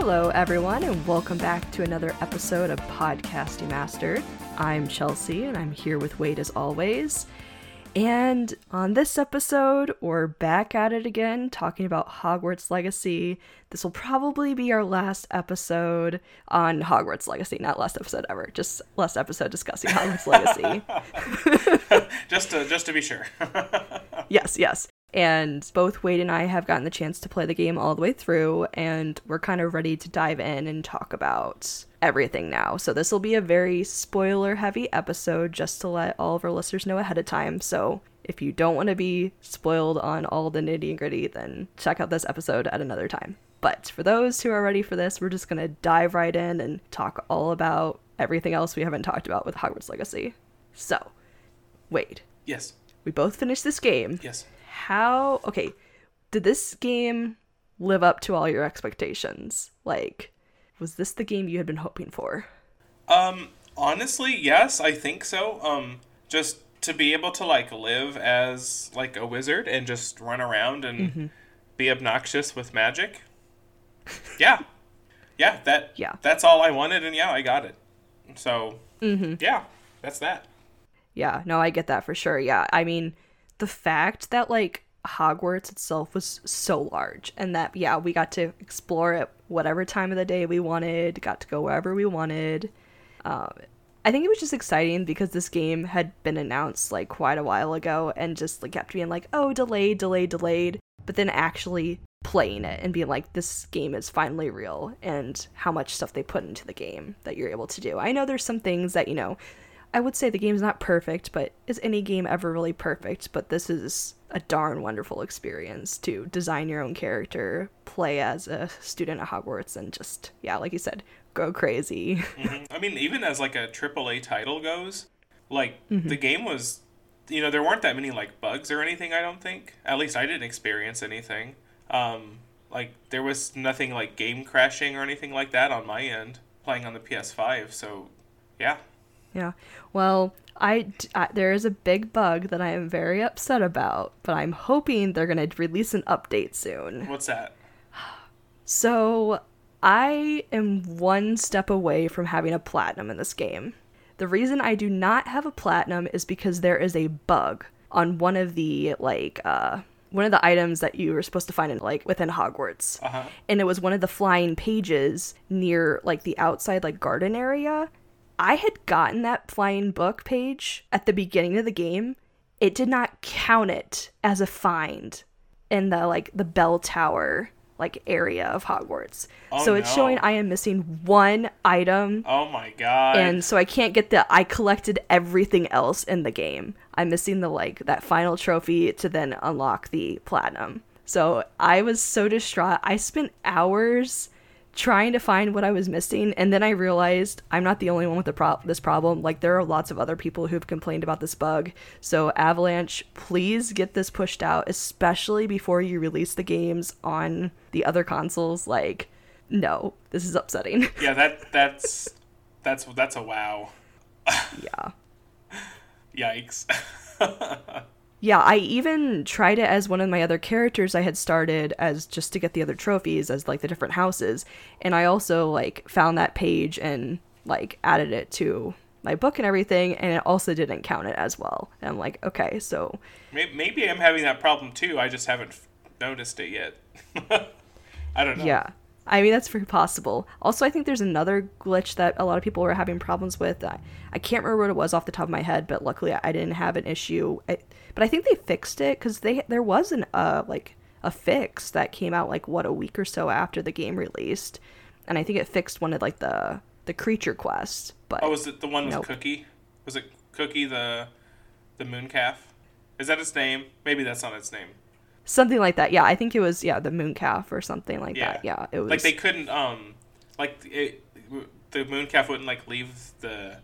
Hello, everyone, and welcome back to another episode of Podcast Demastered. I'm Chelsea, and I'm here with Wade as always. And on this episode, we're back at it again, talking about Hogwarts Legacy. This will probably be our last episode on Hogwarts Legacy, not last episode ever, just last episode discussing Hogwarts Legacy. just to just to be sure. yes, yes. And both Wade and I have gotten the chance to play the game all the way through, and we're kind of ready to dive in and talk about everything now. So, this will be a very spoiler heavy episode just to let all of our listeners know ahead of time. So, if you don't want to be spoiled on all the nitty and gritty, then check out this episode at another time. But for those who are ready for this, we're just going to dive right in and talk all about everything else we haven't talked about with Hogwarts Legacy. So, Wade. Yes. We both finished this game. Yes how okay did this game live up to all your expectations? Like was this the game you had been hoping for? Um honestly yes i think so. Um just to be able to like live as like a wizard and just run around and mm-hmm. be obnoxious with magic. Yeah. Yeah that yeah. that's all i wanted and yeah i got it. So mm-hmm. yeah that's that. Yeah no i get that for sure. Yeah i mean the fact that like Hogwarts itself was so large and that yeah, we got to explore it whatever time of the day we wanted, got to go wherever we wanted. Um, I think it was just exciting because this game had been announced like quite a while ago and just like kept being like, oh, delayed, delayed, delayed, but then actually playing it and being like, this game is finally real and how much stuff they put into the game that you're able to do. I know there's some things that, you know, I would say the game's not perfect, but is any game ever really perfect? But this is a darn wonderful experience to design your own character, play as a student at Hogwarts, and just, yeah, like you said, go crazy. mm-hmm. I mean, even as like a AAA title goes, like mm-hmm. the game was, you know, there weren't that many like bugs or anything, I don't think. At least I didn't experience anything. Um, like there was nothing like game crashing or anything like that on my end playing on the PS5. So, yeah, yeah. Well, I, I, there is a big bug that I am very upset about, but I'm hoping they're going to release an update soon. What's that? So, I am one step away from having a platinum in this game. The reason I do not have a platinum is because there is a bug on one of the like uh one of the items that you were supposed to find in like within Hogwarts. Uh-huh. And it was one of the flying pages near like the outside like garden area I had gotten that flying book page at the beginning of the game. It did not count it as a find in the like the bell tower like area of Hogwarts. Oh, so it's no. showing I am missing one item. Oh my god. And so I can't get the I collected everything else in the game. I'm missing the like that final trophy to then unlock the platinum. So I was so distraught. I spent hours trying to find what I was missing, and then I realized I'm not the only one with the pro- this problem. Like there are lots of other people who've complained about this bug. So Avalanche, please get this pushed out, especially before you release the games on the other consoles. Like, no, this is upsetting. Yeah, that that's that's that's a wow. yeah. Yikes. Yeah, I even tried it as one of my other characters I had started as just to get the other trophies as like the different houses. And I also like found that page and like added it to my book and everything and it also didn't count it as well. And I'm like, okay, so maybe I'm having that problem too. I just haven't noticed it yet. I don't know. Yeah. I mean, that's very possible. Also, I think there's another glitch that a lot of people were having problems with. I, I can't remember what it was off the top of my head, but luckily I didn't have an issue. I, but I think they fixed it because they there was an uh like a fix that came out like what a week or so after the game released, and I think it fixed one of like the the creature quests. But oh, was it the one with nope. Cookie? Was it Cookie the the moon calf? Is that its name? Maybe that's not its name. Something like that. Yeah, I think it was yeah the moon calf or something like yeah. that. Yeah, it was like they couldn't um like it, the moon calf wouldn't like leave the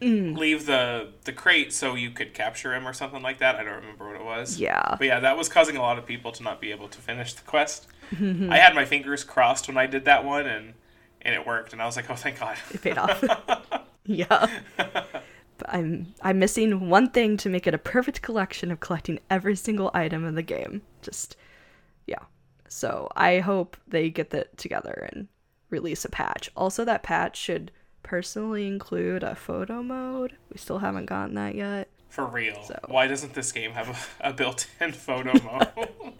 mm. leave the the crate so you could capture him or something like that. I don't remember what it was. Yeah. But yeah, that was causing a lot of people to not be able to finish the quest. I had my fingers crossed when I did that one and and it worked and I was like, "Oh, thank God." It paid off. yeah. I'm I'm missing one thing to make it a perfect collection of collecting every single item in the game. Just yeah. So, I hope they get that together and release a patch. Also, that patch should personally include a photo mode. We still haven't gotten that yet. For real. So- Why doesn't this game have a, a built-in photo mode?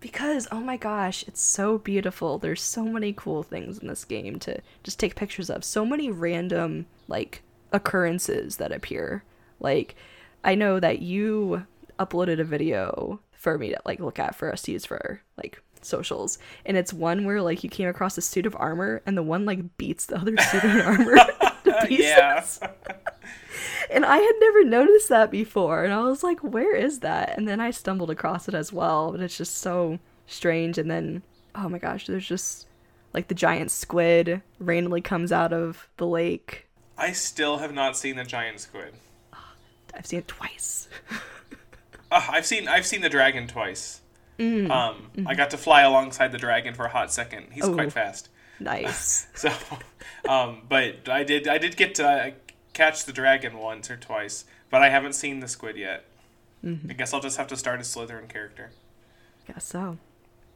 Because, oh my gosh, it's so beautiful. There's so many cool things in this game to just take pictures of. So many random, like, occurrences that appear. Like, I know that you uploaded a video for me to, like, look at for us to use for, like, socials. And it's one where, like, you came across a suit of armor and the one, like, beats the other suit of armor to pieces. And I had never noticed that before. And I was like, where is that? And then I stumbled across it as well. But it's just so strange. And then, oh my gosh, there's just like the giant squid randomly comes out of the lake. I still have not seen the giant squid. I've seen it twice. Uh, I've seen I've seen the dragon twice. Um, I got to fly alongside the dragon for a hot second. He's Oh. quite fast. nice. So, um, but I did I did get to uh, catch the dragon once or twice, but I haven't seen the squid yet. I guess I'll just have to start a Slytherin character. Guess so.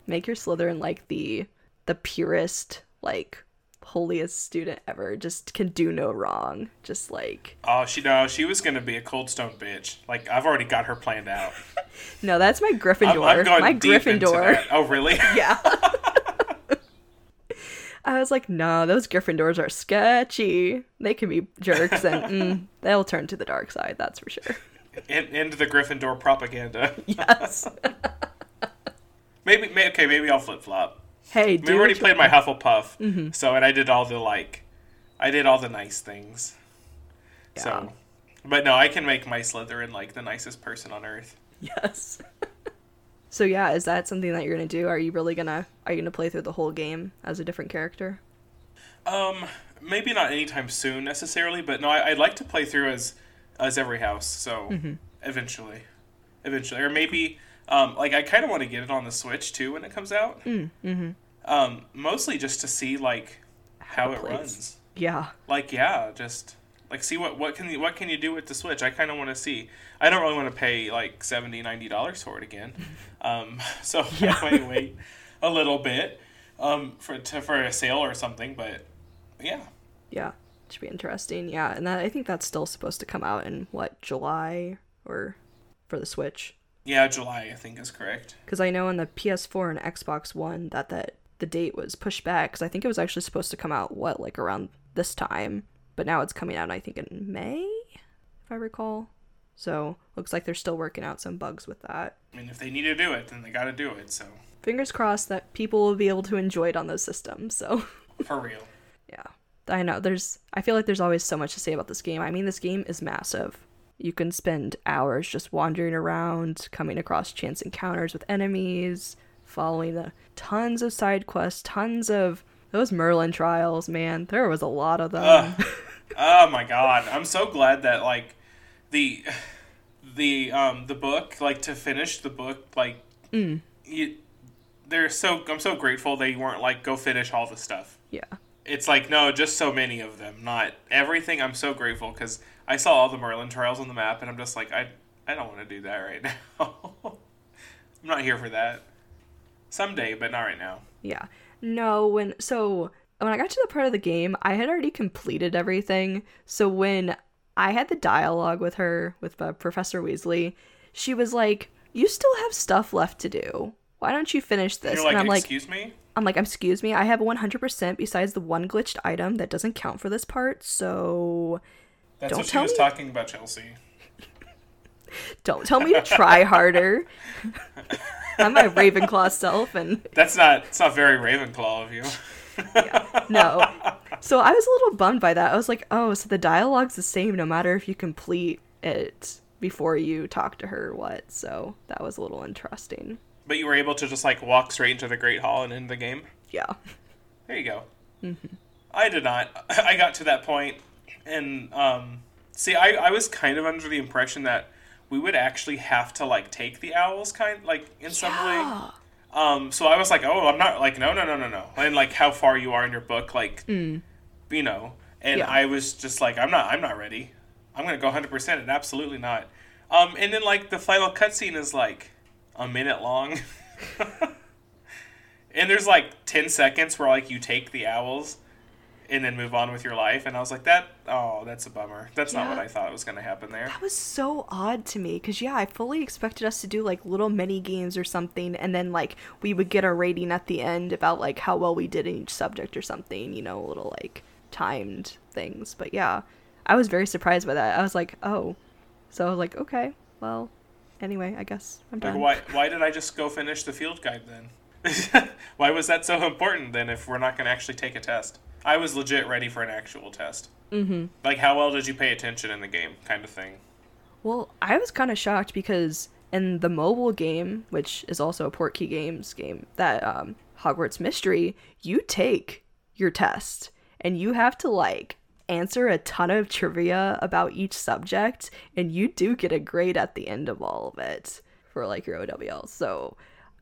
Make your Slytherin like the the purest, like holiest student ever. Just can do no wrong. Just like Oh, she no, she was gonna be a cold stone bitch. Like I've already got her planned out. no, that's my I'm, Gryffindor. I'm going my deep into Gryffindor. Oh, really? Yeah. I was like, no, those Gryffindors are sketchy. They can be jerks and mm, they'll turn to the dark side, that's for sure. In, into the Gryffindor propaganda. Yes. Maybe, may, okay, maybe I'll flip flop. Hey, We already played my Hufflepuff, so and I did all the like, I did all the nice things. So, but no, I can make my Slytherin like the nicest person on earth. Yes. so yeah, is that something that you're gonna do? Are you really gonna are you gonna play through the whole game as a different character? Um, maybe not anytime soon necessarily, but no, I, I'd like to play through as as every house. So eventually, eventually, or maybe um, like I kind of want to get it on the Switch too when it comes out. Mm-hmm. Um, mostly just to see like how it plays. runs. Yeah. Like yeah, just like see what what can you what can you do with the Switch? I kind of want to see. I don't really want to pay like 70 90 dollars for it again. Um, so I might wait a little bit um for to, for a sale or something, but yeah. Yeah. It should be interesting. Yeah, and that I think that's still supposed to come out in what, July or for the Switch? Yeah, July I think is correct. Because I know on the PS4 and Xbox One that that the date was pushed back because I think it was actually supposed to come out what like around this time, but now it's coming out I think in May, if I recall. So looks like they're still working out some bugs with that. I mean, if they need to do it, then they got to do it. So Fingers crossed that people will be able to enjoy it on those systems. So for real. yeah, I know there's. I feel like there's always so much to say about this game. I mean, this game is massive. You can spend hours just wandering around, coming across chance encounters with enemies, following the tons of side quests, tons of those Merlin trials. Man, there was a lot of them. Ugh. oh my god, I'm so glad that like the the um the book like to finish the book like you they're so I'm so grateful they weren't like go finish all the stuff. yeah, It's like no, just so many of them, not everything. I'm so grateful because I saw all the Merlin trials on the map, and I'm just like I I don't want to do that right now. I'm not here for that. Someday, but not right now. yeah. No, when so when I got to the part of the game, I had already completed everything. So when I had the dialogue with her with uh, Professor Weasley, she was like, "You still have stuff left to do. Why don't you finish this?" Like, and I'm like, excuse me. I'm like, "Excuse me, I have 100% besides the one glitched item that doesn't count for this part. So That's don't what she tell was me. talking about, Chelsea. don't tell me to try harder." I'm my Ravenclaw self, and That's not. It's not very Ravenclaw of you. no. So I was a little bummed by that. I was like, oh, so the dialogue's the same no matter if you complete it before you talk to her or what. So that was a little interesting. But you were able to just like walk straight into the Great Hall and end the game. Yeah. There you go. Mm-hmm. I did not. I got to that point, and um, see, I, I was kind of under the impression that we would actually have to like take the owls, kind like in some way. Um, so I was like, oh, I'm not like no, no, no, no, no, and like how far you are in your book, like you know, and Yeah. I was just like, I'm not, I'm not ready. I'm gonna go 100, percent and absolutely not. Um, and then like the final cutscene is like a minute long. and there's like 10 seconds where like you take the owls and then move on with your life. And i was like that oh that's a bummer. That's not what i thought was going to happen there. That was so odd to me because yeah, I fully expected us to do like little mini games or something, and then like we would get a rating at the end about like how well we did in each subject or something, you know, little like timed things. But yeah, I was very surprised by that. I was like, oh, so I was like, okay, well, anyway, I guess I'm like done. why why did i just go finish the field guide then? Why was that so important then if we're not going to actually take a test i was legit ready for an actual test Mm-hmm. like how well did you pay attention in the game kind of thing Well, I was kind of shocked because in the mobile game, which is also a Portkey Games game, that um, Hogwarts Mystery, you take your test and you have to like answer a ton of trivia about each subject, and you do get a grade at the end of all of it for like your OWL. So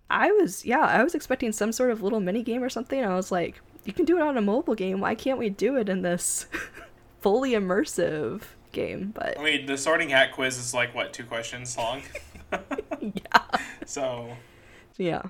I was, yeah, I was expecting some sort of little mini game or something. I was like, you can do it on a mobile game. Why can't we do it in this fully immersive game? But i mean the sorting hat quiz is like what two questions long yeah. so Yeah.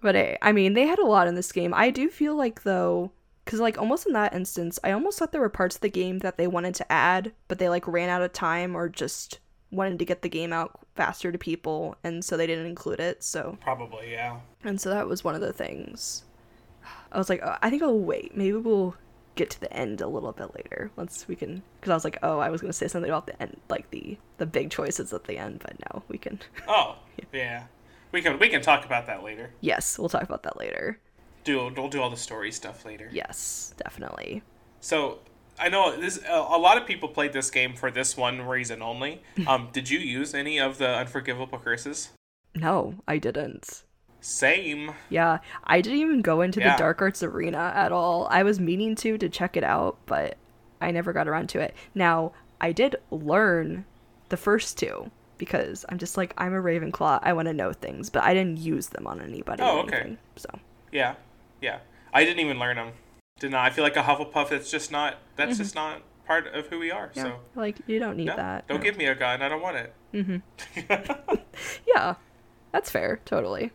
But hey, I mean, they had a lot in this game. I do feel like, though, because, like, almost in that instance, I almost thought there were parts of the game that they wanted to add, but they, like, ran out of time or just wanted to get the game out faster to people, and so they didn't include it. So, probably yeah and so that was one of the things. I was like, oh, I think I'll wait. Maybe we'll get to the end a little bit later once we can. Because I was like, oh, I was going to say something about the end, like the the big choices at the end, but no, we can. oh yeah we can we can talk about that later yes, we'll talk about that later. do we'll do all the story stuff later Yes, definitely. So I know this. A a lot of people played this game for this one reason only. Um, did you use any of the unforgivable curses? No, I didn't. Same. Yeah, I didn't even go into Yeah. the Dark Arts Arena at all. I was meaning to to check it out, but I never got around to it. Now, I did learn the first two because I'm just like I'm a Ravenclaw. I want to know things, but I didn't use them on anybody. Oh, okay. anything, so Yeah, yeah. I didn't even learn them. Did not. I feel like a Hufflepuff. That's just not. That's just not part of who we are. Mm-hmm. yeah, So like you don't need no, that. don't no. give me a gun. I don't want it. Mm-hmm. Yeah, that's fair. Totally.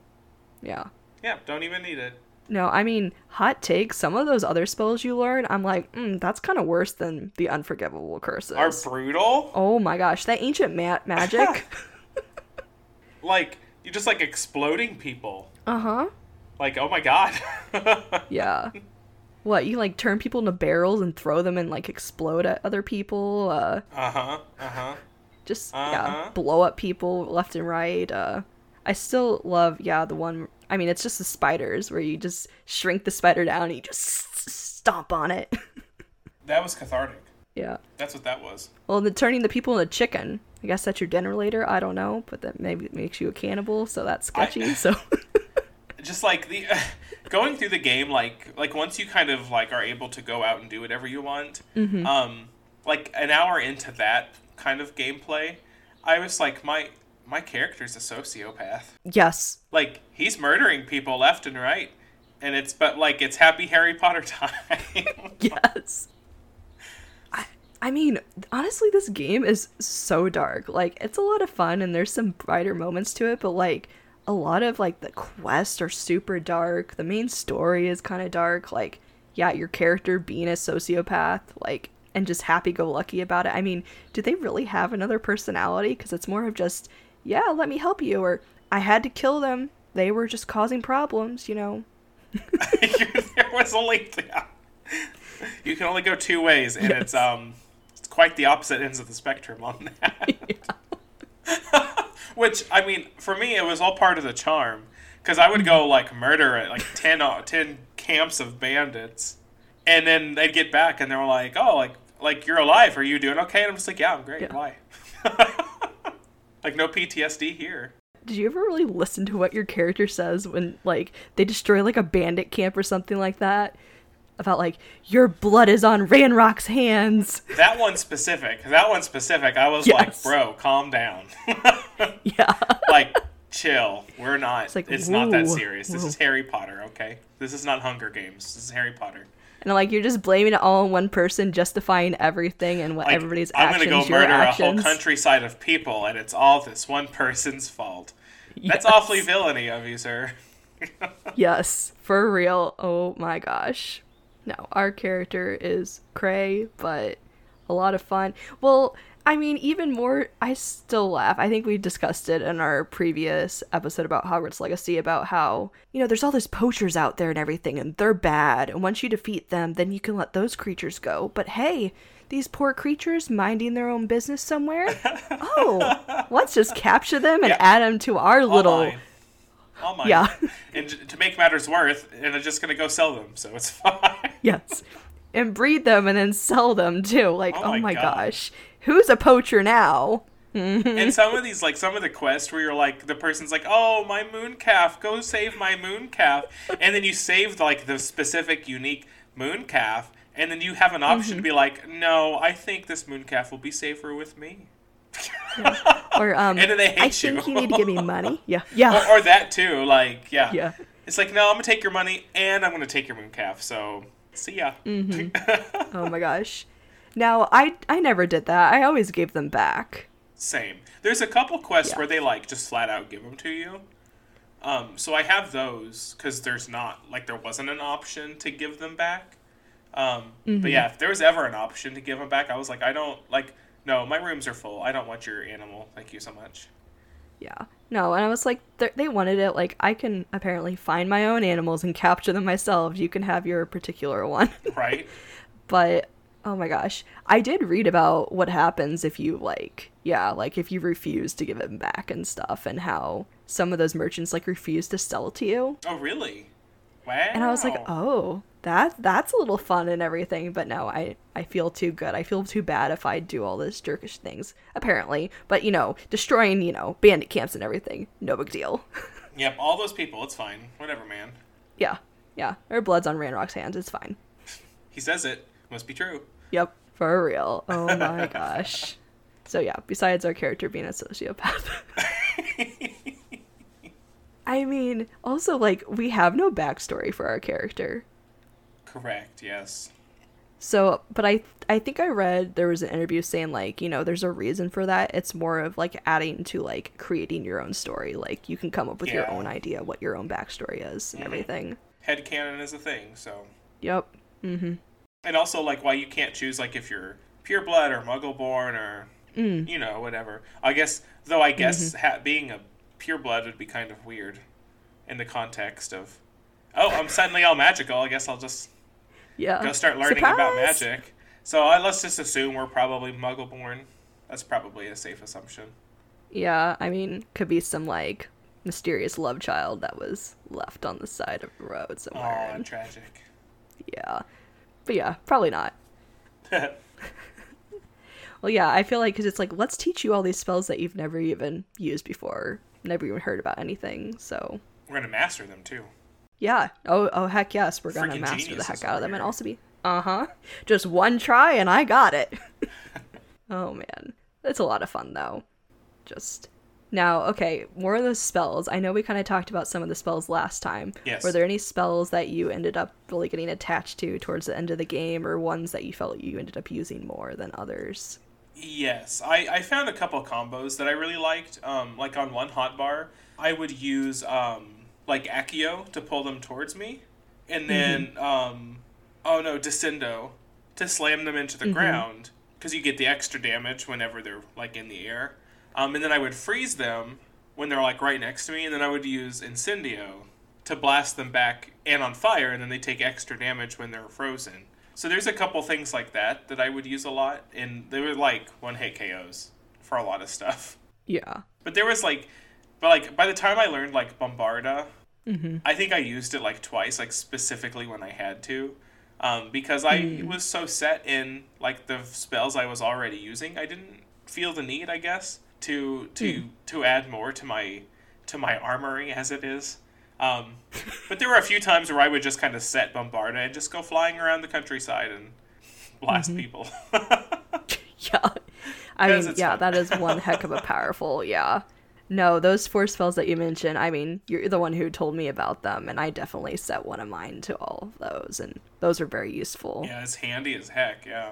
Yeah. yeah, don't even need it. No, I mean, hot take. Some of those other spells you learn, I'm like, mm, that's kind of worse than the unforgivable curses. Are brutal. oh my gosh, that ancient ma- magic. Like you're just like exploding people. uh huh. Like oh my god. Yeah. What you like turn people into barrels and throw them and like explode at other people? Uh, uh huh. Uh huh. just Uh-huh. yeah, blow up people left and right. Uh, I still love yeah the one. I mean, it's just the spiders where you just shrink the spider down and you just s- stomp on it. That was cathartic. yeah. That's what that was. Well, the turning the people into chicken. I guess that's your dinner later. I don't know, but that maybe makes you a cannibal, so that's sketchy. so just like the going through the game like like once you kind of like are able to go out and do whatever you want Mm-hmm. um like an hour into that kind of gameplay i was like my my character's a sociopath yes, like he's murdering people left and right and it's but like it's happy harry potter time yes. I I mean, honestly, this game is so dark. Like, it's a lot of fun, and there's some brighter moments to it, but like a lot of like the quests are super dark. The main story is kind of dark. Like, yeah, your character being a sociopath, like, and just happy-go-lucky about it. I mean, do they really have another personality? Because it's more of just, yeah, let me help you, or I had to kill them. They were just causing problems, you know. there was only yeah. you can only go two ways and it's um it's quite the opposite ends of the spectrum on that which i mean for me it was all part of the charm because i would go like murder at like 10, uh, 10 camps of bandits and then they'd get back and they were like oh like like you're alive are you doing okay and i'm just like yeah i'm great Yeah. why like no ptsd here. Did you ever really listen to what your character says when like they destroy like a bandit camp or something like that? About like your blood is on Ranrok's hands. that one specific. That one specific. I was like bro calm down. Yeah. like chill. We're not. It's, like, not that serious. This woo. is harry potter okay? This is not hunger games. This is harry potter And like you're just blaming it all on one person, justifying everything and what like, everybody's i'm actions. gonna go murder actions. a whole countryside of people and it's all this one person's fault that's awfully villainy of you sir yes, for real. Oh my gosh. No, our character is cray, but a lot of fun. Well, I mean, even more, I still laugh. I think we discussed it in our previous episode about Hogwarts Legacy about how, you know, there's all these poachers out there and everything, and they're bad. And once you defeat them, then you can let those creatures go. But hey, these poor creatures minding their own business somewhere? oh, let's just capture them and Yeah. add them to our All little. mine. All mine. Yeah. and to make matters worse, and I'm just gonna go sell them, so it's fine. Yes. And breed them and then sell them too. Like, Oh oh my gosh. God. Who's a poacher now? and some of these, like some of the quests where you're like, the person's like, "Oh, my moon calf, go save my moon calf," and then you save like the specific, unique moon calf, and then you have an option Mm-hmm. to be like, "No, I think this moon calf will be safer with me," Or um And then they I hate you. think you need to give me money. Yeah. Yeah. or, or that too. Like, yeah, yeah. It's like, no, I'm gonna take your money and I'm gonna take your moon calf. So, see ya. Mm-hmm. Oh my gosh. Now I I never did that. I always gave them back. Same. There's a couple quests Yeah. where they like just flat out give them to you. Um, so I have those because there's not like there wasn't an option to give them back. Um, Mm-hmm. But yeah, if there was ever an option to give them back, I was like, I don't like. No, my rooms are full. I don't want your animal. Thank you so much. Yeah. No, and I was like, they wanted it. Like, I can apparently find my own animals and capture them myself. You can have your particular one. Right? but oh my gosh i did read about what happens if you like yeah like if you refuse to give it back and stuff and how some of those merchants like refuse to sell it to you oh, really? Wow. and i was like oh that that's a little fun and everything but no i i feel too good i feel too bad if i do all those jerkish things apparently but you know destroying you know bandit camps and everything no big deal Yep, all those people. It's fine. Whatever, man. yeah yeah our blood's on ranrok's hands it's fine He says it. Must be true. Yep, for real. Oh my gosh. So yeah, besides our character being a sociopath. I mean, also like we have no backstory for our character. Correct. Yes. So, but I I think I read there was an interview saying like, you know, there's a reason for that. It's more of like adding to like creating your own story. Like you can come up with your own idea what your own backstory is and Mhm. everything. Headcanon is a thing. So. Yep. Mhm. And also like why you can't choose like if you're pure blood or muggle born or Mm. you know whatever. I guess though i guess ha- being a pure blood would be kind of weird in the context of oh i'm suddenly all magical. I guess i'll just Yeah. go start learning about magic. So let's just assume we're probably muggle born that's probably a safe assumption. Yeah, I mean, could be some like mysterious love child that was left on the side of the road somewhere. oh and- tragic. Yeah, but yeah, probably not. Well, yeah, I feel like because it's like let's teach you all these spells that you've never even used before, never even heard about anything. So we're gonna master them too yeah, oh oh heck yes, we're gonna Freaking master the heck out of them and also be uh huh, just one try and I got it. oh man, it's a lot of fun though. Just now, okay, more of the spells. I know we kind of talked about some of the spells last time. Yes. Were there any spells that you ended up really getting attached to towards the end of the game, or ones that you felt you ended up using more than others? Yes, I, I found a couple combos that I really liked. Um, like on one hotbar, I would use um, like Accio to pull them towards me, and then um, oh no, Descendo to slam them into the ground because you get the extra damage whenever they're like in the air. Um, and then I would freeze them when they're like right next to me, and then I would use Incendio to blast them back and on fire, and then they take extra damage when they're frozen. So there's a couple things like that that I would use a lot, and they were like one hit KOs for a lot of stuff. Yeah. But there was like, but like by the time I learned like Bombarda, I think I used it like twice, like specifically when I had to, um, because I was so set in like the spells I was already using. I didn't feel the need, I guess, to to to add more to my to my armory as it is. Um, but there were a few times where I would just kind of set Bombarda and just go flying around the countryside and blast people. Yeah. I mean, yeah, fun. that is one heck of a powerful, yeah. No, those four spells that you mentioned, I mean, you're the one who told me about them, and I definitely set one of mine to all of those, and those are very useful. yeah, it's handy as heck. Yeah.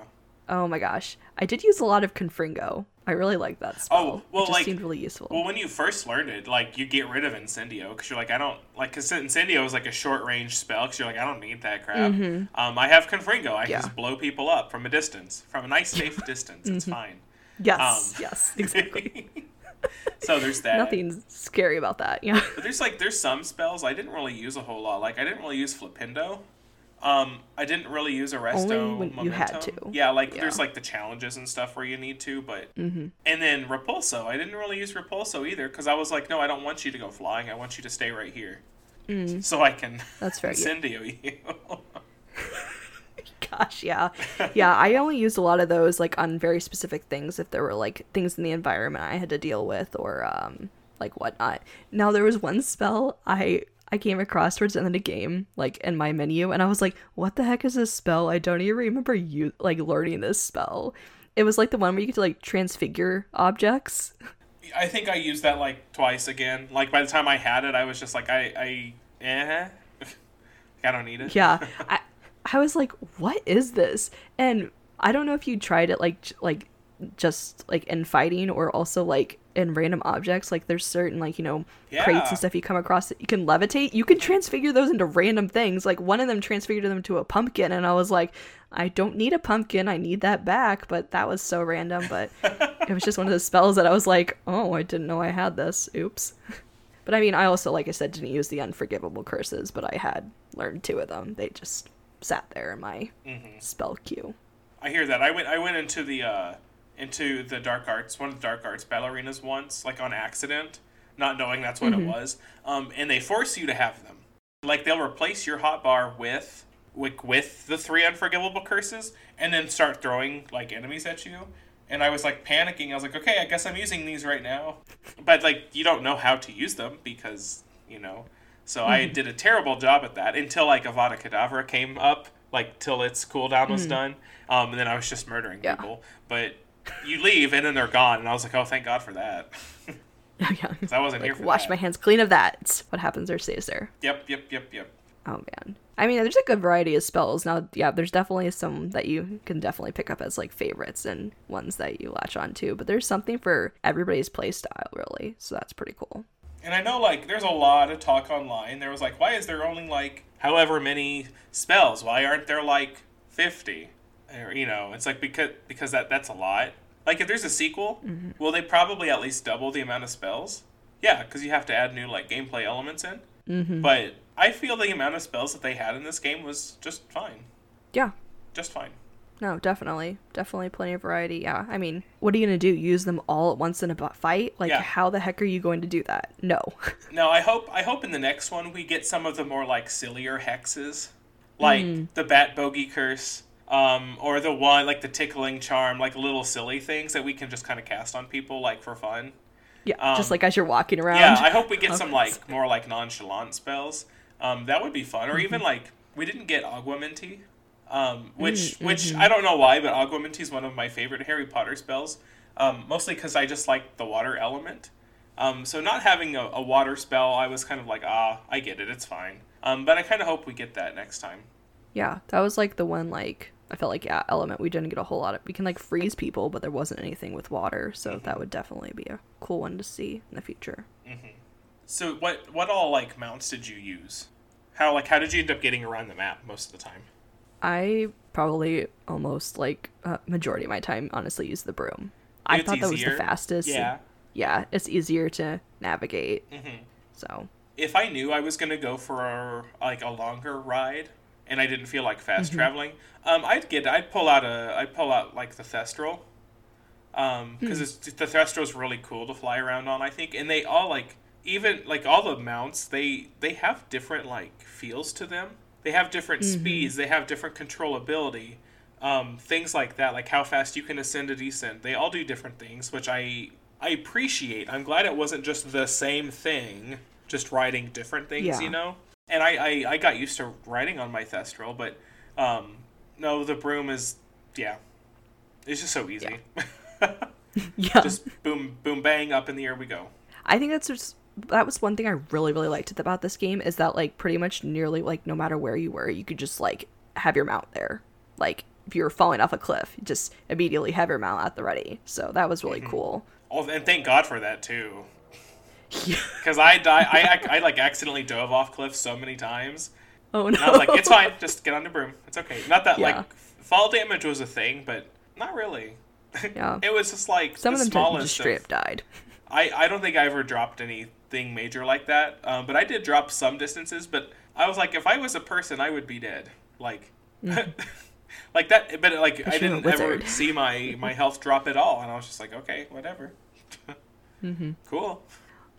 Oh my gosh. I did use a lot of Confringo. I really like that spell. Oh, well, it like- seemed really useful. Well, when you first learned it, like you get rid of Incendio because you're like, I don't like because Incendio is like a short range spell because you're like, I don't need that crap. Um, I have Confringo. I Mm-hmm. Yeah. can just blow people up from a distance, from a nice safe distance. It's Mm-hmm. fine. yes, um, yes, exactly. so there's that. Nothing scary about that. Yeah. But there's like there's some spells I didn't really use a whole lot. Like I didn't really use Flipindo. Um, I didn't really use Arresto Only when Momentum. you had to. Yeah, like Yeah. there's like the challenges and stuff where you need to, but Mm-hmm. and then Repulso. I didn't really use Repulso either because I was like, no, I don't want you to go flying. I want you to stay right here, so I can Mm. That's fair, yeah. incendio you. Gosh, yeah. Yeah, I only used a lot of those like on very specific things if there were like things in the environment I had to deal with or um like whatnot. Now there was one spell I I came across towards the end of the game, like in my menu, and I was like, what the heck is this spell? I don't even remember you like learning this spell. It was like the one where you get to like transfigure objects. I think I used that like twice again. Like by the time I had it, I was just like, I, I, eh, I don't need it. Yeah. I I was like, what is this? And I don't know if you tried it like j- like just like in fighting or also like in random objects. Like there's certain like, you know, crates and stuff you come across that you can levitate. You can transfigure those into random things. Like one of them transfigured them to a pumpkin and I was like, I don't need a pumpkin. I need that back. But that was so random. But it was just one of those spells that I was like, oh, I didn't know I had this. Oops. But I mean, I also, like I said, didn't use the unforgivable curses, but I had learned two of them. They just sat there in my Mm-hmm. spell queue. I hear that. I went I went into the uh into the dark arts, one of the dark arts ballerinas once, like on accident, not knowing that's what Mm-hmm. it was. Um, and they force you to have them. Like they'll replace your hotbar with with with the three unforgivable curses, and then start throwing like enemies at you. And I was like panicking. I was like, okay, I guess I'm using these right now. But like you don't know how to use them because you know. So I Mm-hmm. did a terrible job at that until like Avada Kedavra came up, like till its cooldown was done. Um, and then I was just murdering Mm-hmm. Yeah. people. But you leave and then they're gone, and I was like, oh, thank God for that. Oh, yeah. 'Cause I wasn't here for wash that. my hands clean of that. What happens or stays there. Yep, yep, yep, yep. Oh man. I mean, there's a good variety of spells. Now, yeah, there's definitely some that you can definitely pick up as like favorites and ones that you latch on to, but there's something for everybody's playstyle, really. So that's pretty cool. And I know like there's a lot of talk online. There was like, why is there only like however many spells? Why aren't there like fifty? Or, you know, it's like because because that that's a lot. Like if there's a sequel, Mm-hmm. will they probably at least double the amount of spells? Yeah, because you have to add new like gameplay elements in. Mm-hmm. But I feel the amount of spells that they had in this game was just fine, Yeah. just fine. No, definitely. Definitely plenty of variety. Yeah. I mean, what are you going to do? Use them all at once in a fight? Like, Yeah. how the heck are you going to do that? No. No, I hope I hope in the next one we get some of the more like sillier hexes, like the Bat Bogey Curse, um, or the one like the Tickling Charm, like little silly things that we can just kind of cast on people like for fun. yeah. just Um, like as you're walking around. Yeah, I hope we get Oh, some like more like nonchalant spells. Um, that would be fun, or even like we didn't get Aguamenti, um, which which I don't know why, but Aguamenti is one of my favorite Harry Potter spells. Um, mostly because I just like the water element. Um, so not having a, a water spell, I was kind of like, ah, I get it, it's fine. Um, but I kind of hope we get that next time. Yeah, that was like the one like I felt like yeah, element we didn't get a whole lot of. We can like freeze people, but there wasn't anything with water, so Mm-hmm. that would definitely be a cool one to see in the future. So what what all like mounts did you use? How like how did you end up getting around the map most of the time? I probably almost like uh, majority of my time honestly use the broom. I It's thought that was the fastest. Yeah. Yeah, it's easier to navigate. Mm-hmm. So if I knew I was gonna go for a, like a longer ride and I didn't feel like fast traveling, um, I'd get I'd pull out a I'd pull out like the Thestral, um, because it's the Thestral's really cool to fly around on. I think, and they all like even like all the mounts they they have different like feels to them. They have different speeds. They have different controllability. Um, things like that, like how fast you can ascend a descent. They all do different things, which I I appreciate. I'm glad it wasn't just the same thing, just riding different things, Yeah. you know. And I, I I got used to riding on my Thestral, but um, no, the broom is yeah, it's just so easy. yeah, just boom boom bang up in the air we go. I think that's just that was one thing I really really liked about this game is that like pretty much nearly like no matter where you were, you could just like have your mount there. Like if you were falling off a cliff, you just immediately have your mount at the ready. So that was really cool. Oh, and thank God for that too. Because I die, I, I I like accidentally dove off cliffs so many times. Oh And no! I was like, it's fine, just get on the broom. It's okay. Not that Yeah. like fall damage was a thing, but not really. Yeah. It was just like Some the of them smallest straight up died. I, I don't think I ever dropped anything major like that. Um, but I did drop some distances. But I was like, if I was a person, I would be dead. Like, like that. But like, I didn't ever see my my health drop at all, and I was just like, okay, whatever. Mm-hmm. Cool.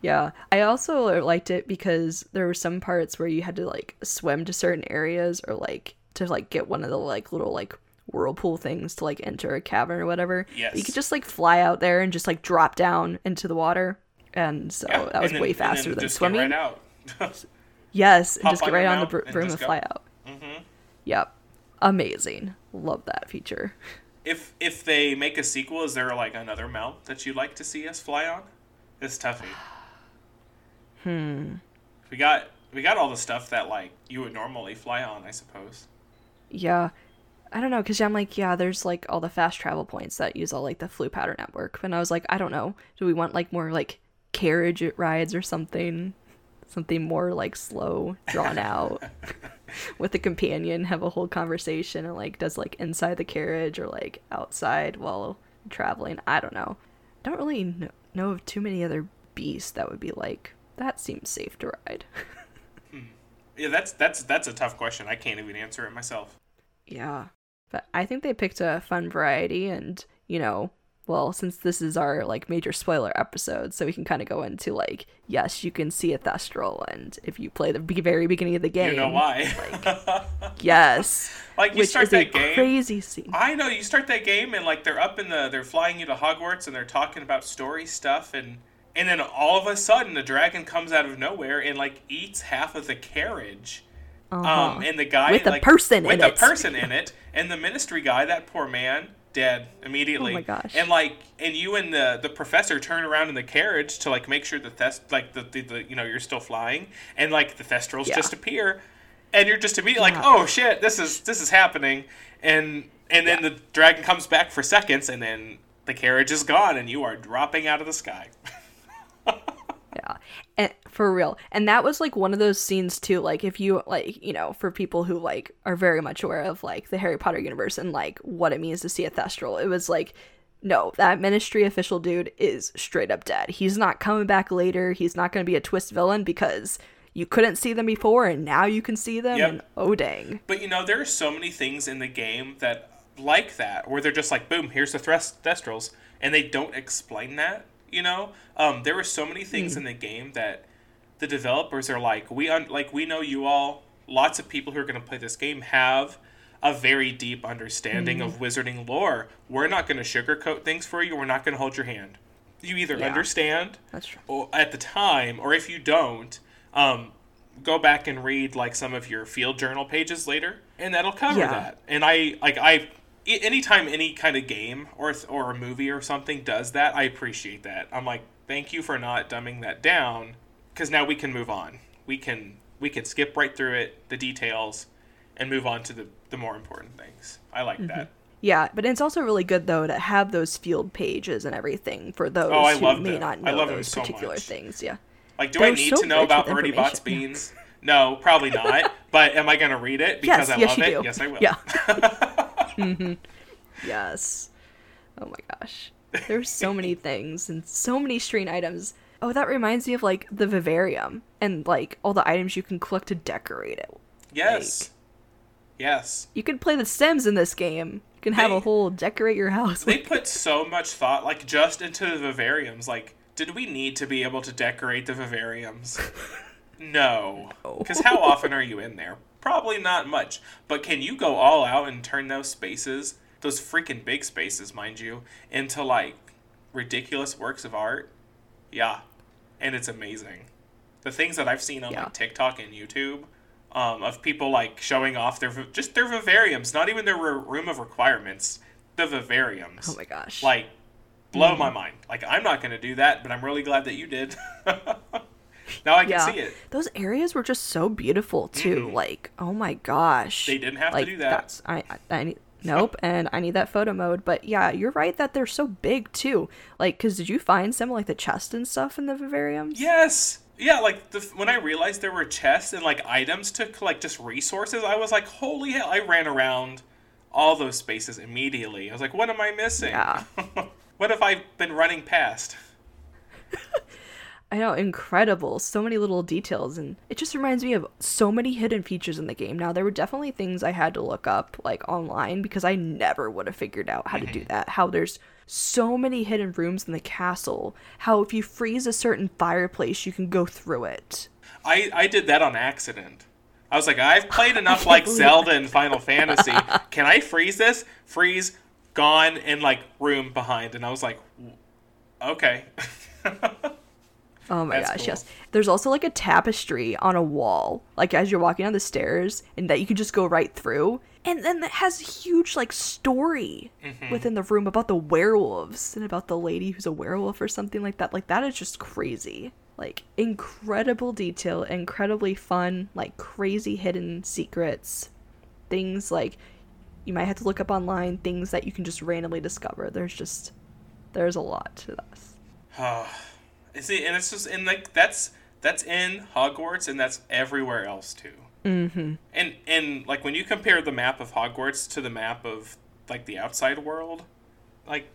Yeah, I also liked it because there were some parts where you had to like swim to certain areas or like to like get one of the like little like whirlpool things to like enter a cavern or whatever. But you could just like fly out there and just like drop down into the water, and so Yeah, that was then- way and faster than swimming. Right out. Yes, and just get right on the br- and broom just and fly out. hmm Yep, amazing. Love that feature. If if they make a sequel, is there like another mount that you'd like to see us fly on? It's toughy. Hmm. We got we got all the stuff that like you would normally fly on, I suppose. Yeah. I don't know, because I'm like, yeah, there's like all the fast travel points that use all like the Floo powder network. And I was like, I don't know. Do we want like more like carriage rides or something? Something more like slow, drawn out with a companion, have a whole conversation and like does like inside the carriage or like outside while traveling. I don't know. I don't really kn- know of too many other beasts that would be like, that seems safe to ride. Hmm. Yeah, that's that's that's a tough question. I can't even answer it myself. Yeah. But I think they picked a fun variety and, you know, well, since this is our like major spoiler episode, so we can kind of go into like, yes, you can see a Thestral and if you play the be- very beginning of the game, You know why? like, yes, like you start that game. crazy scene. I know you start that game and like they're up in the they're flying you to Hogwarts and they're talking about story stuff and and then all of a sudden the dragon comes out of nowhere and like eats half of the carriage. Uh-huh. Um, and the guy With a like, person with in a it. person in it, and the ministry guy, that poor man, dead immediately. Oh my gosh. And like, and you and the the professor turn around in the carriage to like make sure that that's like the, the, the you know you're still flying, and like the thestrals Yeah. just appear, and you're just immediately Yeah. like, oh shit, this is this is happening, and and then Yeah. the dragon comes back for seconds, and then the carriage is gone, and you are dropping out of the sky. Yeah. And for real. And that was like one of those scenes too, like if you like, you know, for people who like are very much aware of like the Harry Potter universe and like what it means to see a Thestral, it was like no, that ministry official dude is straight up dead. He's not coming back later. He's not going to be a twist villain because you couldn't see them before and now you can see them Yep. and oh dang. But you know, there are so many things in the game that like that, where they're just like, boom, here's the thrust thestrals, and they don't explain that. You know, um, there were so many things in the game that the developers are like, we un- like we know you all. Lots of people who are going to play this game have a very deep understanding of wizarding lore. We're not going to sugarcoat things for you. We're not going to hold your hand. You either Yeah. understand That's true. or at the time, or if you don't, um, go back and read like some of your field journal pages later, and that'll cover Yeah. that. And I like I, anytime any kind of game or or a movie or something does that, I appreciate that. I'm like, thank you for not dumbing that down, because now we can move on. We can we can skip right through it, the details, and move on to the the more important things. I like Mm-hmm. that. Yeah, but it's also really good though to have those field pages and everything for those Oh, I who love may them. not I know love those so particular much. things. Yeah. Like, do They're I need so to know about Bott's information. beans? No, probably not. but am I going to read it because Yes, I yes, love it? do. Yes, I will. Yeah. Yes. Oh my gosh. There's so many things and so many stream items. Oh, that reminds me of like the vivarium and like all the items you can collect to decorate it. Yes. Yes. You can play the Sims in this game. You can have They- a whole decorate your house. They put so much thought, like, just into the vivariums. Like, did we need to be able to decorate the vivariums? No. No. Because how often are you in there? Probably not much. But can you go all out and turn those spaces, those freaking big spaces, mind you, into, like, ridiculous works of art? Yeah. And it's amazing. The things that I've seen on, Yeah. like, TikTok and YouTube. Um, of people like showing off their just their vivariums, not even their room of requirements, the vivariums oh my gosh. like blow Mm-hmm. my mind. Like I'm not going to do that, but I'm really glad that you did. now I can yeah. see it. Those areas were just so beautiful too. Mm-hmm. Like, oh my gosh. They didn't have to like, do that. That's I I, I need nope, and I need that photo mode. But yeah, you're right that they're so big too. Like, cause did you find some like the chest and stuff in the vivariums? Yes. Yeah, like the, when I realized there were chests and like items to like just resources, I was like, holy hell! I ran around all those spaces immediately. I was like, what am I missing? Yeah. what have I been running past? I know, incredible. So many little details, and it just reminds me of so many hidden features in the game. Now, there were definitely things I had to look up, like online, because I never would have figured out how to do mm-hmm. that. How there's so many hidden rooms in the castle. How if you freeze a certain fireplace, you can go through it. I, I did that on accident. I was like, I've played enough like Zelda and Final Fantasy. Can I freeze this? Freeze, gone, and like room behind. And I was like, okay. Oh my That's gosh, cool. yes. There's also like a tapestry on a wall, like as you're walking down the stairs, and that you can just go right through. And then it has a huge like story Mm-hmm. within the room about the werewolves and about the lady who's a werewolf or something like that. Like that is just crazy. Like incredible detail, incredibly fun, like crazy hidden secrets. Things like you might have to look up online, things that you can just randomly discover. There's just there's a lot to this. See, and it's just and like that's that's in Hogwarts and that's everywhere else too. Mm-hmm. And and like when you compare the map of Hogwarts to the map of like the outside world, like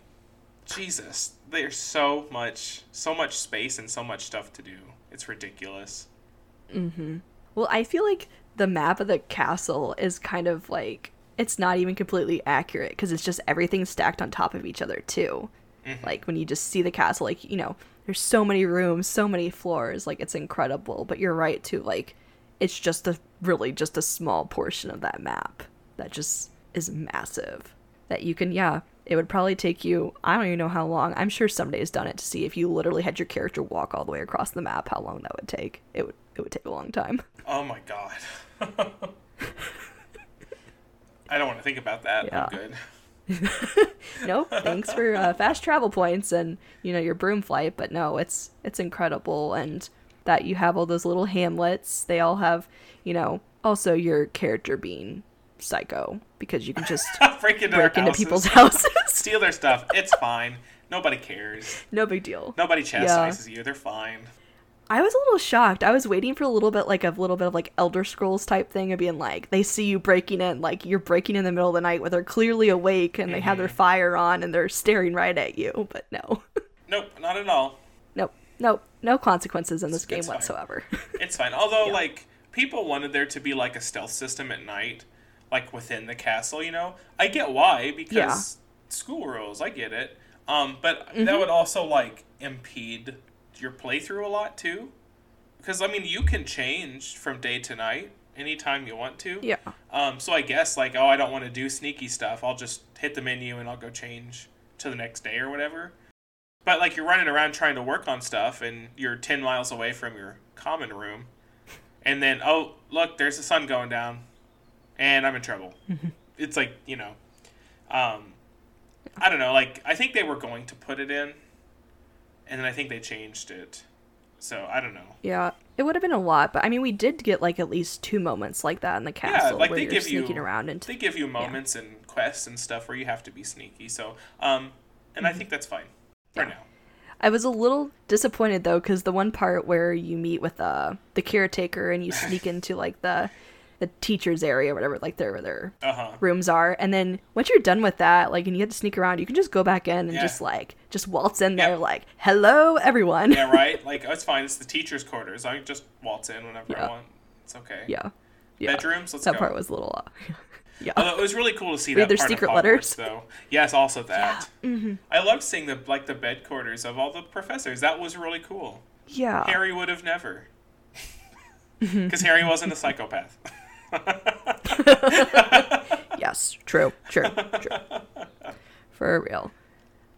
Jesus, there's so much so much space and so much stuff to do. It's ridiculous. Mm-hmm. Well, I feel like the map of the castle is kind of like it's not even completely accurate because it's just everything stacked on top of each other too. Like when you just see the castle, like you know, there's so many rooms, so many floors, like it's incredible. But you're right too, like it's just a really just a small portion of that map that just is massive. That you can, yeah, it would probably take you. I don't even know how long. I'm sure somebody's done it to see if you literally had your character walk all the way across the map, how long that would take. It would it would take a long time. Oh my god. I don't want to think about that. Yeah. I'm good. nope thanks for uh, fast travel points and you know your broom flight but no it's it's incredible and that you have all those little hamlets they all have you know also your character being psycho because you can just Break into, break into people's houses steal their stuff. It's fine. Nobody cares. no big deal Nobody chastises you. They're fine. I was a little shocked i was waiting for a little bit like a little bit of like elder scrolls type thing of being like they see you breaking in like you're breaking in the middle of the night where they're clearly awake and they have their fire on and they're staring right at you but no Nope, not at all. nope nope no consequences in this game it's whatsoever It's fine. Although, like, people wanted there to be like a stealth system at night, like within the castle. You know, I get why because Yeah. Mm-hmm. school rules. I get it. Um, but that would also like impede your playthrough a lot too, because I mean, you can change from day to night anytime you want to. yeah Um, so I guess like, oh, I don't want to do sneaky stuff. I'll just hit the menu and I'll go change to the next day or whatever. But like you're running around trying to work on stuff and you're 10 miles away from your common room. And then, oh, look, there's the sun going down. And I'm in trouble. it's like, you know, um, I don't know. Like, I think they were going to put it in. And then I think they changed it. So I don't know. Yeah, it would have been a lot, but I mean, we did get like at least two moments like that in the castle like, where they you're give you- sneaking around into. They give you moments and quests and stuff where you have to be sneaky. So, um, and I think that's fine for Yeah. now. I was a little disappointed though, because the one part where you meet with uh the caretaker and you sneak into like the the teachers area, or whatever, like their their Uh huh. rooms are, and then once you're done with that, like, and you have to sneak around, you can just go back in and Yeah. just like just waltz in Yeah. there, like, hello everyone. Yeah, right. Like oh, it's fine. It's the teachers' quarters. I just waltz in whenever I want. It's okay. yeah, yeah. Bedrooms. Let's that go. part was a little. Uh, yeah. Although it was really cool to see Read that their part secret of Hogwarts, letters. though. Yes, also that. mm-hmm. I loved seeing the like the bed quarters of all the professors. That was really cool. yeah. Harry would have never, because Harry wasn't a psychopath. Yes, true, true, true. For real.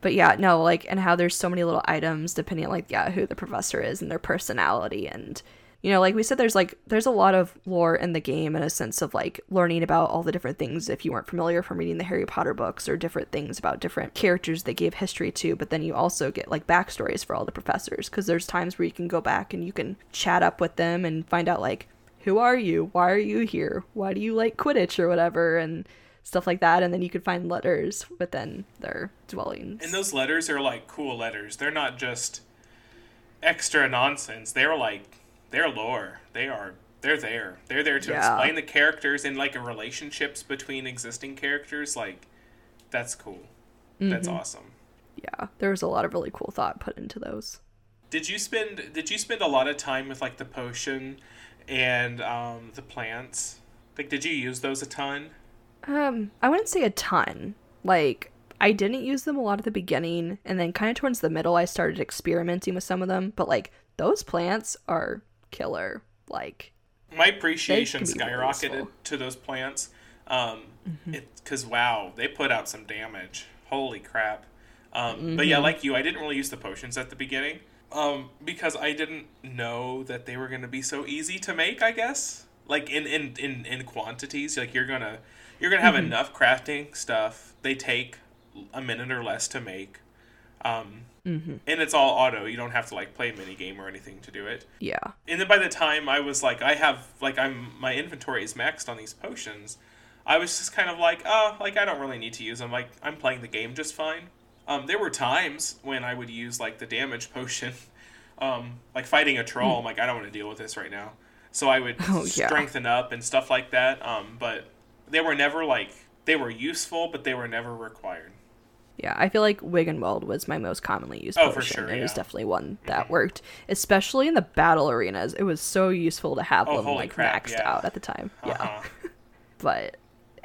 But yeah, no, like, and how there's so many little items depending on, like, yeah, who the professor is and their personality. And, you know, like we said, there's, like, there's a lot of lore in the game in a sense of, like, learning about all the different things if you weren't familiar from reading the Harry Potter books or different things about different characters they gave history to. But then you also get, like, backstories for all the professors because there's times where you can go back and you can chat up with them and find out, like, who are you? Why are you here? Why do you like Quidditch or whatever? And stuff like that, and then you could find letters within their dwellings. And those letters are like cool letters. They're not just extra nonsense. They're like they're lore. They are they're there. They're there to Yeah. explain the characters and like relationships between existing characters. Like that's cool. That's Mm-hmm. awesome. yeah, there was a lot of really cool thought put into those. Did you spend Did you spend a lot of time with like the potion and um, the plants? Like, did you use those a ton? Um, I wouldn't say a ton. Like, I didn't use them a lot at the beginning, and then kind of towards the middle, I started experimenting with some of them. But like, those plants are killer. Like, My appreciation be really skyrocketed to those plants. Um, because wow, they put out some damage. Holy crap! Um, But yeah, like you, I didn't really use the potions at the beginning. Um, because I didn't know that they were going to be so easy to make. I guess like in in in in quantities, like you're gonna you're gonna have enough crafting stuff. They take a minute or less to make. Um, and it's all auto. You don't have to like play a mini game or anything to do it yeah, and then by the time I was like, I have like I'm my inventory is maxed on these potions, I was just kind of like, oh, like I don't really need to use them. Like I'm playing the game just fine. Um, there were times when I would use like the damage potion, um, like fighting a troll. I'm like, I don't want to deal with this right now. So I would Oh, yeah. strengthen up and stuff like that. Um, but they were never like they were useful, but they were never required. yeah. I feel like Wiggenweld was my most commonly used Oh, potion. for sure, It was yeah. Mm-hmm. definitely one that worked, especially in the battle arenas. It was so useful to have Oh, them like crap, maxed yeah. out at the time. Yeah. Uh-huh. but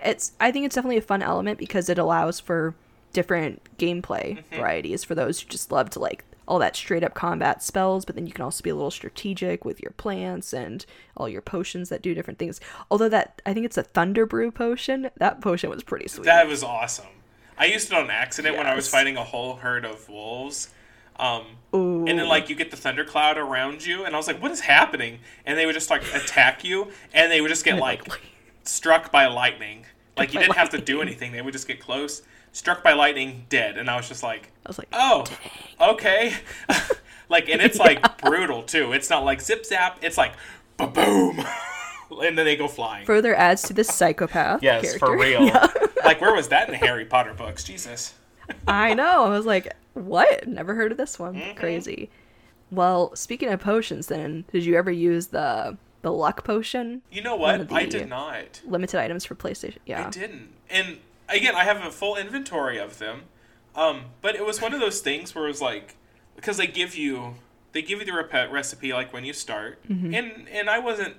it's I think it's definitely a fun element because it allows for different gameplay Mm-hmm. varieties for those who just love to like all that straight up combat spells, but then you can also be a little strategic with your plants and all your potions that do different things. Although that I think it's a thunder brew potion. That potion was pretty sweet. That was awesome. I used it on accident when I was fighting a whole herd of wolves. Um, and then like you get the thundercloud around you, and I was like, "What is happening?" And they would just like attack you, and they would just get like struck by lightning. Like you didn't have to do anything; they would just get close, struck by lightning, dead. And I was just like, I was like, "Oh, okay." like, and it's like brutal too. It's not like zip zap. It's like, ba boom, and then they go flying. further adds to the psychopath. yes, character. for real. like, where was that in the Harry Potter books? Jesus. I know. I was like, what? Never heard of this one. Mm-hmm. Crazy. Well, speaking of potions, then did you ever use the the luck potion? You know what? I did not. Limited items for PlayStation. Yeah. I didn't. And again, I have a full inventory of them. Um, but it was one of those things where it was like because they give you they give you the rep- recipe like when you start, Mm-hmm. and and I wasn't.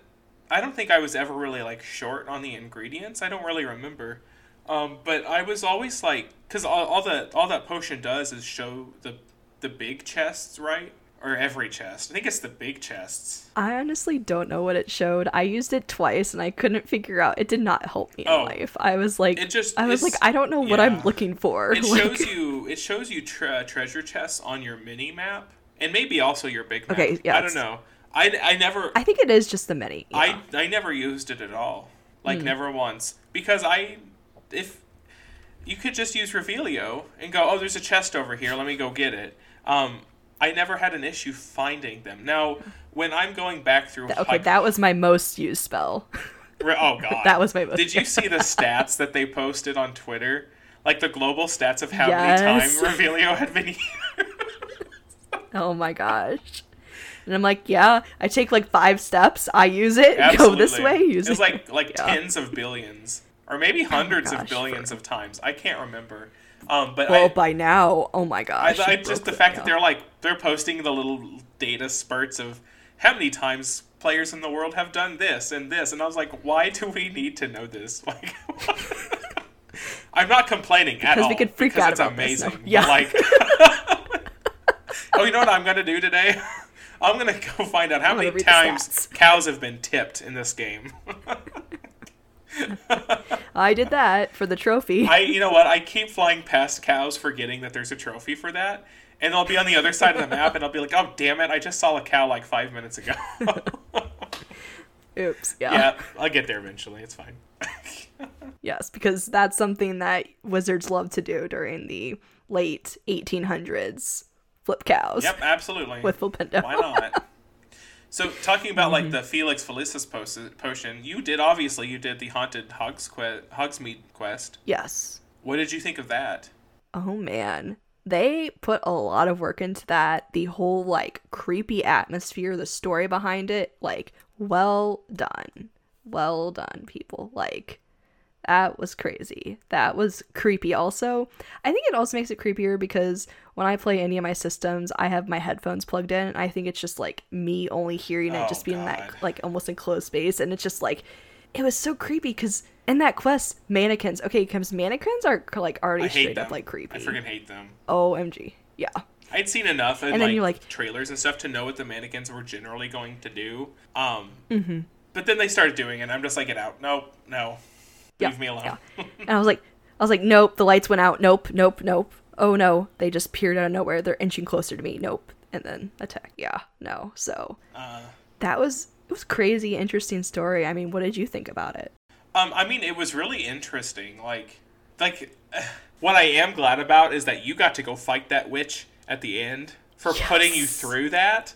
I don't think I was ever really like short on the ingredients. I don't really remember. Um, but I was always like, because all, all that all that potion does is show the the big chests, right? Or every chest. I think it's the big chests. I honestly don't know what it showed. I used it twice and I couldn't figure out. It did not help me in Oh. life. I was like, It just- I was like, I don't know what I'm looking for. It Like- shows you it shows you tre- treasure chests on your mini map and maybe also your big map. Okay, yeah, I don't know. I, I never I think it is just the mini. Yeah. I I never used it at all. Like never once because I if you could just use Revelio and go, "Oh, there's a chest over here. Let me go get it." Um I never had an issue finding them. Now, when I'm going back through okay, like, that was my most used spell. Oh god. That was my most- Did you see the stats that they posted on Twitter? Like the global stats of how Yes. many times Revelio had been used. oh my gosh. And I'm like, yeah, I take like five steps. I use it. Absolutely. Go this way. Use it was like like Yeah. Oh tens of billions or maybe oh, hundreds of gosh, billions for- of times. I can't remember. Um, but Well, I, by now, oh my I, gosh. I you just the fact that they're like they're posting the little data spurts of how many times players in the world have done this and this, and I was like, why do we need to know this? Like. I'm not complaining at Because all. we could freak because out it's about this. amazing. Yeah. Like, oh, you know what I'm gonna do today? I'm gonna go find out how many times cows have been tipped in this game. I did that for the trophy. I, you know what? I keep flying past cows, forgetting that there's a trophy for that, and they'll be on the other side of the map, and I'll be like, "Oh, damn it! I just saw a cow like five minutes ago." Oops. Yeah. yeah, I'll get there eventually. It's fine. Yes, because that's something that wizards love to do during the late 1800s. Flip cows Yep, absolutely. with Flipendo. Why not? So talking about Mm-hmm. like the Felix Felicis potion, you did obviously you did the haunted Hogs que- Hogsmeade quest. Yes. What did you think of that? Oh man. They put a lot of work into that. The whole like creepy atmosphere, the story behind it, like well done. Well done, people. Like that was crazy. That was creepy also. I think it also makes it creepier because when I play any of my systems, I have my headphones plugged in. And I think it's just like me only hearing it Oh, just being in that like almost enclosed space and it's just like it was so creepy because in that quest, mannequins. Okay, because mannequins are like already straight them. up like creepy. I freaking hate them. OMG. Yeah. I'd seen enough in And then like, you, like- trailers and stuff to know what the mannequins were generally going to do. Um, Mm-hmm. but then they started doing it. and I'm just like, get out. Nope, no, Yeah, leave me alone. And I was like, I was like, nope. The lights went out. Nope. Nope. Nope. Oh no. They just appeared out of nowhere. They're inching closer to me. Nope. And then attack. Yeah. No. So uh, that was it was crazy, interesting story. I mean, what did you think about it? Um, I mean, it was really interesting. Like, like what I am glad about is that you got to go fight that witch at the end for putting you through that.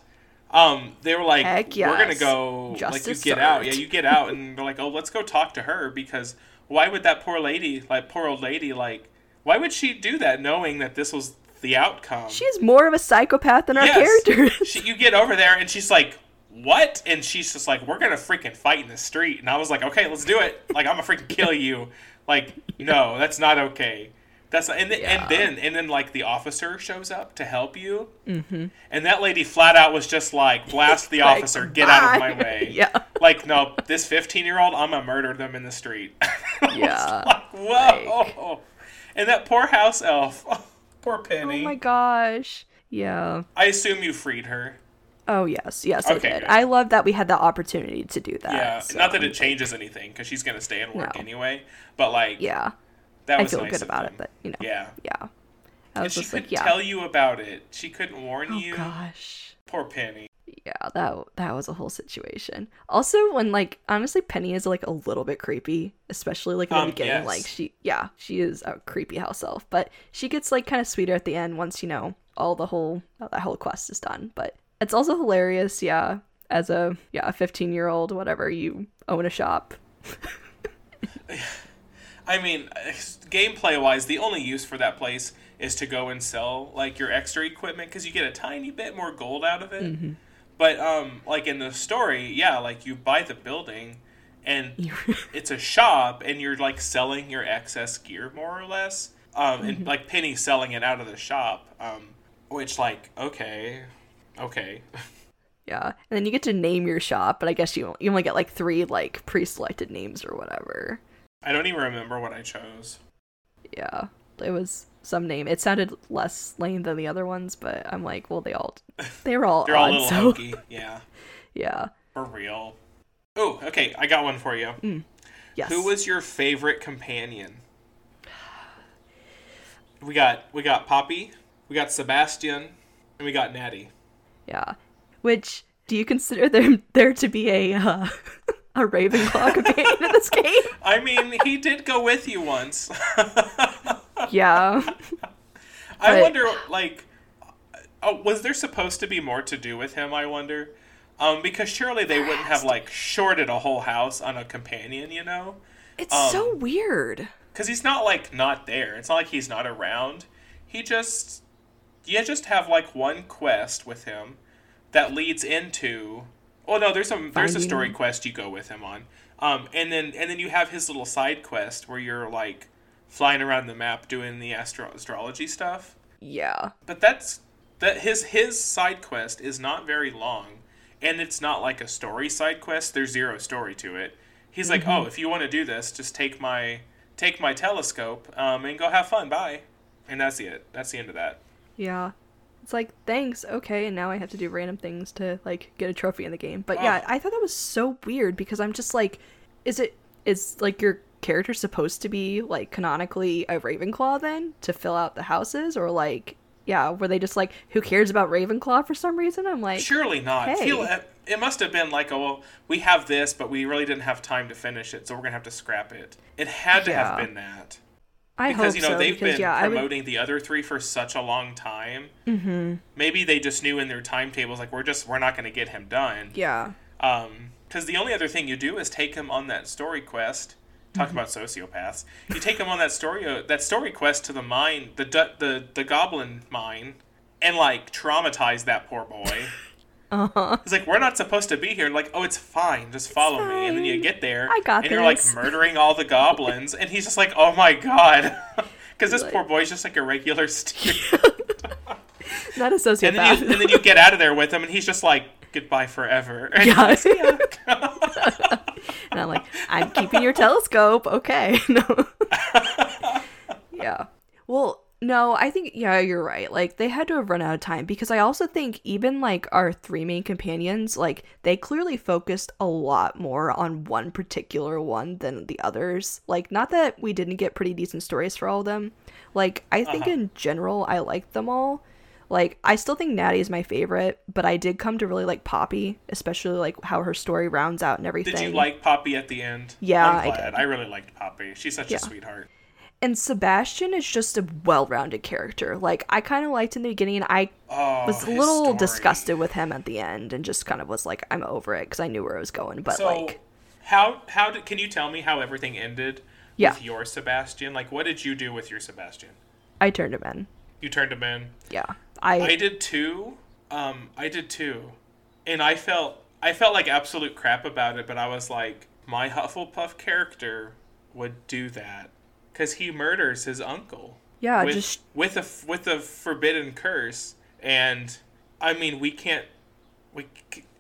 Um, they were like, Heck we're gonna yes. go, like, you Justice get out, yeah, you get out, and they're like, oh, let's go talk to her because why would that poor lady, like, poor old lady, like, why would she do that knowing that this was the outcome? She's more of a psychopath than our Yes. characters. she, you get over there and she's like, "What?" And she's just like, "We're gonna freaking fight in the street." And I was like, "Okay, let's do it. Like, I'm gonna freaking kill you." Like, no, that's not okay. That's and then, Yeah. and then and then like the officer shows up to help you, mm-hmm. and that lady flat out was just like, "Blast the Like, officer, get out of my way." Yeah. Like, no, this 15 year old, I'm gonna murder them in the street. Yeah. like, whoa. And that poor house elf, poor Penny. oh my gosh. Yeah. I assume you freed her. Oh yes, yes, I did. good. I love that we had the opportunity to do that. Yeah, so- not that it changes anything because she's gonna stay and work No. anyway. But like, Yeah, that I was feel nice good about them. it. But you know, yeah, yeah. I and was she just couldn't like, yeah. tell you about it. She couldn't warn you. oh you. gosh. Poor Penny. Yeah, that that was a whole situation. Also, when like honestly, Penny is like a little bit creepy, especially like in the Um, beginning. yes. Like she, yeah, she is a creepy house elf, but she gets like kind of sweeter at the end once you know all the whole that whole quest is done. But it's also hilarious, yeah. As a yeah, a fifteen year old, whatever you own a shop. I mean, gameplay wise, the only use for that place is to go and sell like your extra equipment because you get a tiny bit more gold out of it. Mm-hmm. But um, like in the story, yeah, like you buy the building, and it's a shop, and you're like selling your excess gear more or less. Um, Mm-hmm. and like Penny selling it out of the shop. Um, which like okay, okay. Yeah, and then you get to name your shop, but I guess you you only get like three like pre-selected names or whatever. I don't even remember what I chose. Yeah, it was some name. It sounded less lame than the other ones, but I'm like, well, they all they were all They're all a little so hokey. Yeah, yeah. for real. Oh, okay. I got one for you. Mm. Yes. Who was your favorite companion? We got we got Poppy, we got Sebastian, and we got Natty. Yeah. Which do you consider them there to be a uh, a Ravenclaw companion in this game? I mean, he did go with you once. Yeah. I But- wonder, like, oh, was there supposed to be more to do with him? I wonder, um, because surely they wouldn't have like shorted a whole house on a companion, you know? It's Um, so weird. Because he's not like not there. It's not like he's not around. He just, you just have like one quest with him that leads into. Oh no, there's some there's a story him. quest you go with him on, um, and then and then you have his little side quest where you're like flying around the map doing the astro- astrology stuff. Yeah. But that's that his his side quest is not very long, and it's not like a story side quest. There's zero story to it. He's like, oh, if you want to do this, just take my take my telescope um, and go have fun. Bye. And that's it. That's the end of that. Yeah. It's like, thanks, okay, and now I have to do random things to like get a trophy in the game. But yeah, I thought that was so weird because I'm just like, is it is like your character supposed to be like canonically a Ravenclaw then to fill out the houses or like yeah, were they just like who cares about Ravenclaw for some reason? I'm like Surely not. hey. Feel it, it must have been like, oh, well, we have this, but we really didn't have time to finish it, so we're gonna have to scrap it. It had to have been that. I because hope you know so they've because been yeah, I would promoting the other three for such a long time. Mm-hmm. Maybe they just knew in their timetables like we're just we're not going to get him done. yeah. Um, because the only other thing you do is take him on that story quest. Talk Mm-hmm. about sociopaths. You take him on that story uh, that story quest to the mine, the the the goblin mine, and like traumatize that poor boy. Uh-huh. He's like, we're not supposed to be here. Like, oh, it's fine. Just follow me. And then you get there, I got and you're like murdering all the goblins, and he's just like, oh my god, because this Like- poor boy's just like a regular student. Not a sociopath. and then you and then you get out of there with him, and he's just like, goodbye forever. And yeah. and I'm like, I'm keeping your telescope. Okay. No. yeah. Well, no, I think yeah, you're right. Like they had to have run out of time because I also think even like our three main companions, like they clearly focused a lot more on one particular one than the others. Like not that we didn't get pretty decent stories for all of them. Like I think Uh-huh. in general I liked them all. Like I still think Natty is my favorite, but I did come to really like Poppy, especially like how her story rounds out and everything. Did you like Poppy at the end? Yeah, I did. I, really liked Poppy. She's such Yeah. a sweetheart. And Sebastian is just a well-rounded character. Like I kind of liked in the beginning, I Oh, was a little story. disgusted with him at the end, and just kind of was like, I'm over it because I knew where it was going. But So, like, how how did can you tell me how everything ended Yeah. with your Sebastian? Like, what did you do with your Sebastian? I turned him in. You turned him in. Yeah, I, I did too. Um, I did too, and I felt I felt like absolute crap about it. But I was like, my Hufflepuff character would do that because he murders his uncle. yeah, with, just with a with a forbidden curse, and I mean we can't. We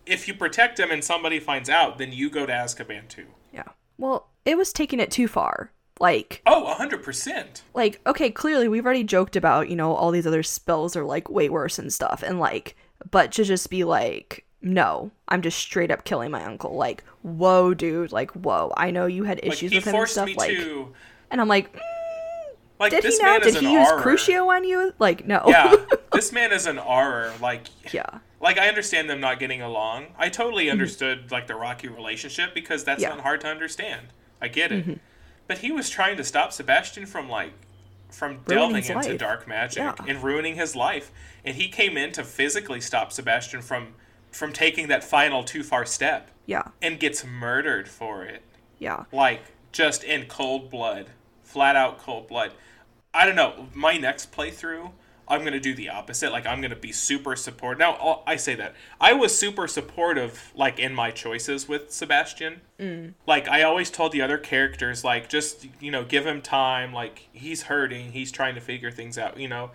if you protect him and somebody finds out, then you go to Azkaban too. yeah. Well, it was taking it too far. Like, Oh, hundred percent. like okay, clearly we've already joked about you know all these other spells are like way worse and stuff, and like, but to just be like. No, I'm just straight up killing my uncle. Like, whoa, dude. Like, whoa. I know you had Like issues he with him and forced stuff. me Like, to. And I'm like, Like Did this he now? man is Did he use Auror. Crucio on you? Like, no. Yeah, this man is an Auror. Like yeah. like I understand them not getting along. I totally understood like the Rocky relationship because that's Mm-hmm. Yeah. Mm-hmm. not hard to understand. I get it. But he was trying to stop Sebastian from like from delving into life. dark magic Yeah. and ruining his life. And he came in to physically stop Sebastian from from taking that final too far step Yeah. and gets murdered for it. Yeah. Like just in cold blood. Flat out cold blood. I don't know. My next playthrough, I'm gonna do the opposite. Like I'm gonna be super supportive. Now I say that I was super supportive, like in my choices with Sebastian. Mm. Like I always told the other characters, like just you know, give him time. Like he's hurting. He's trying to figure things out. You know.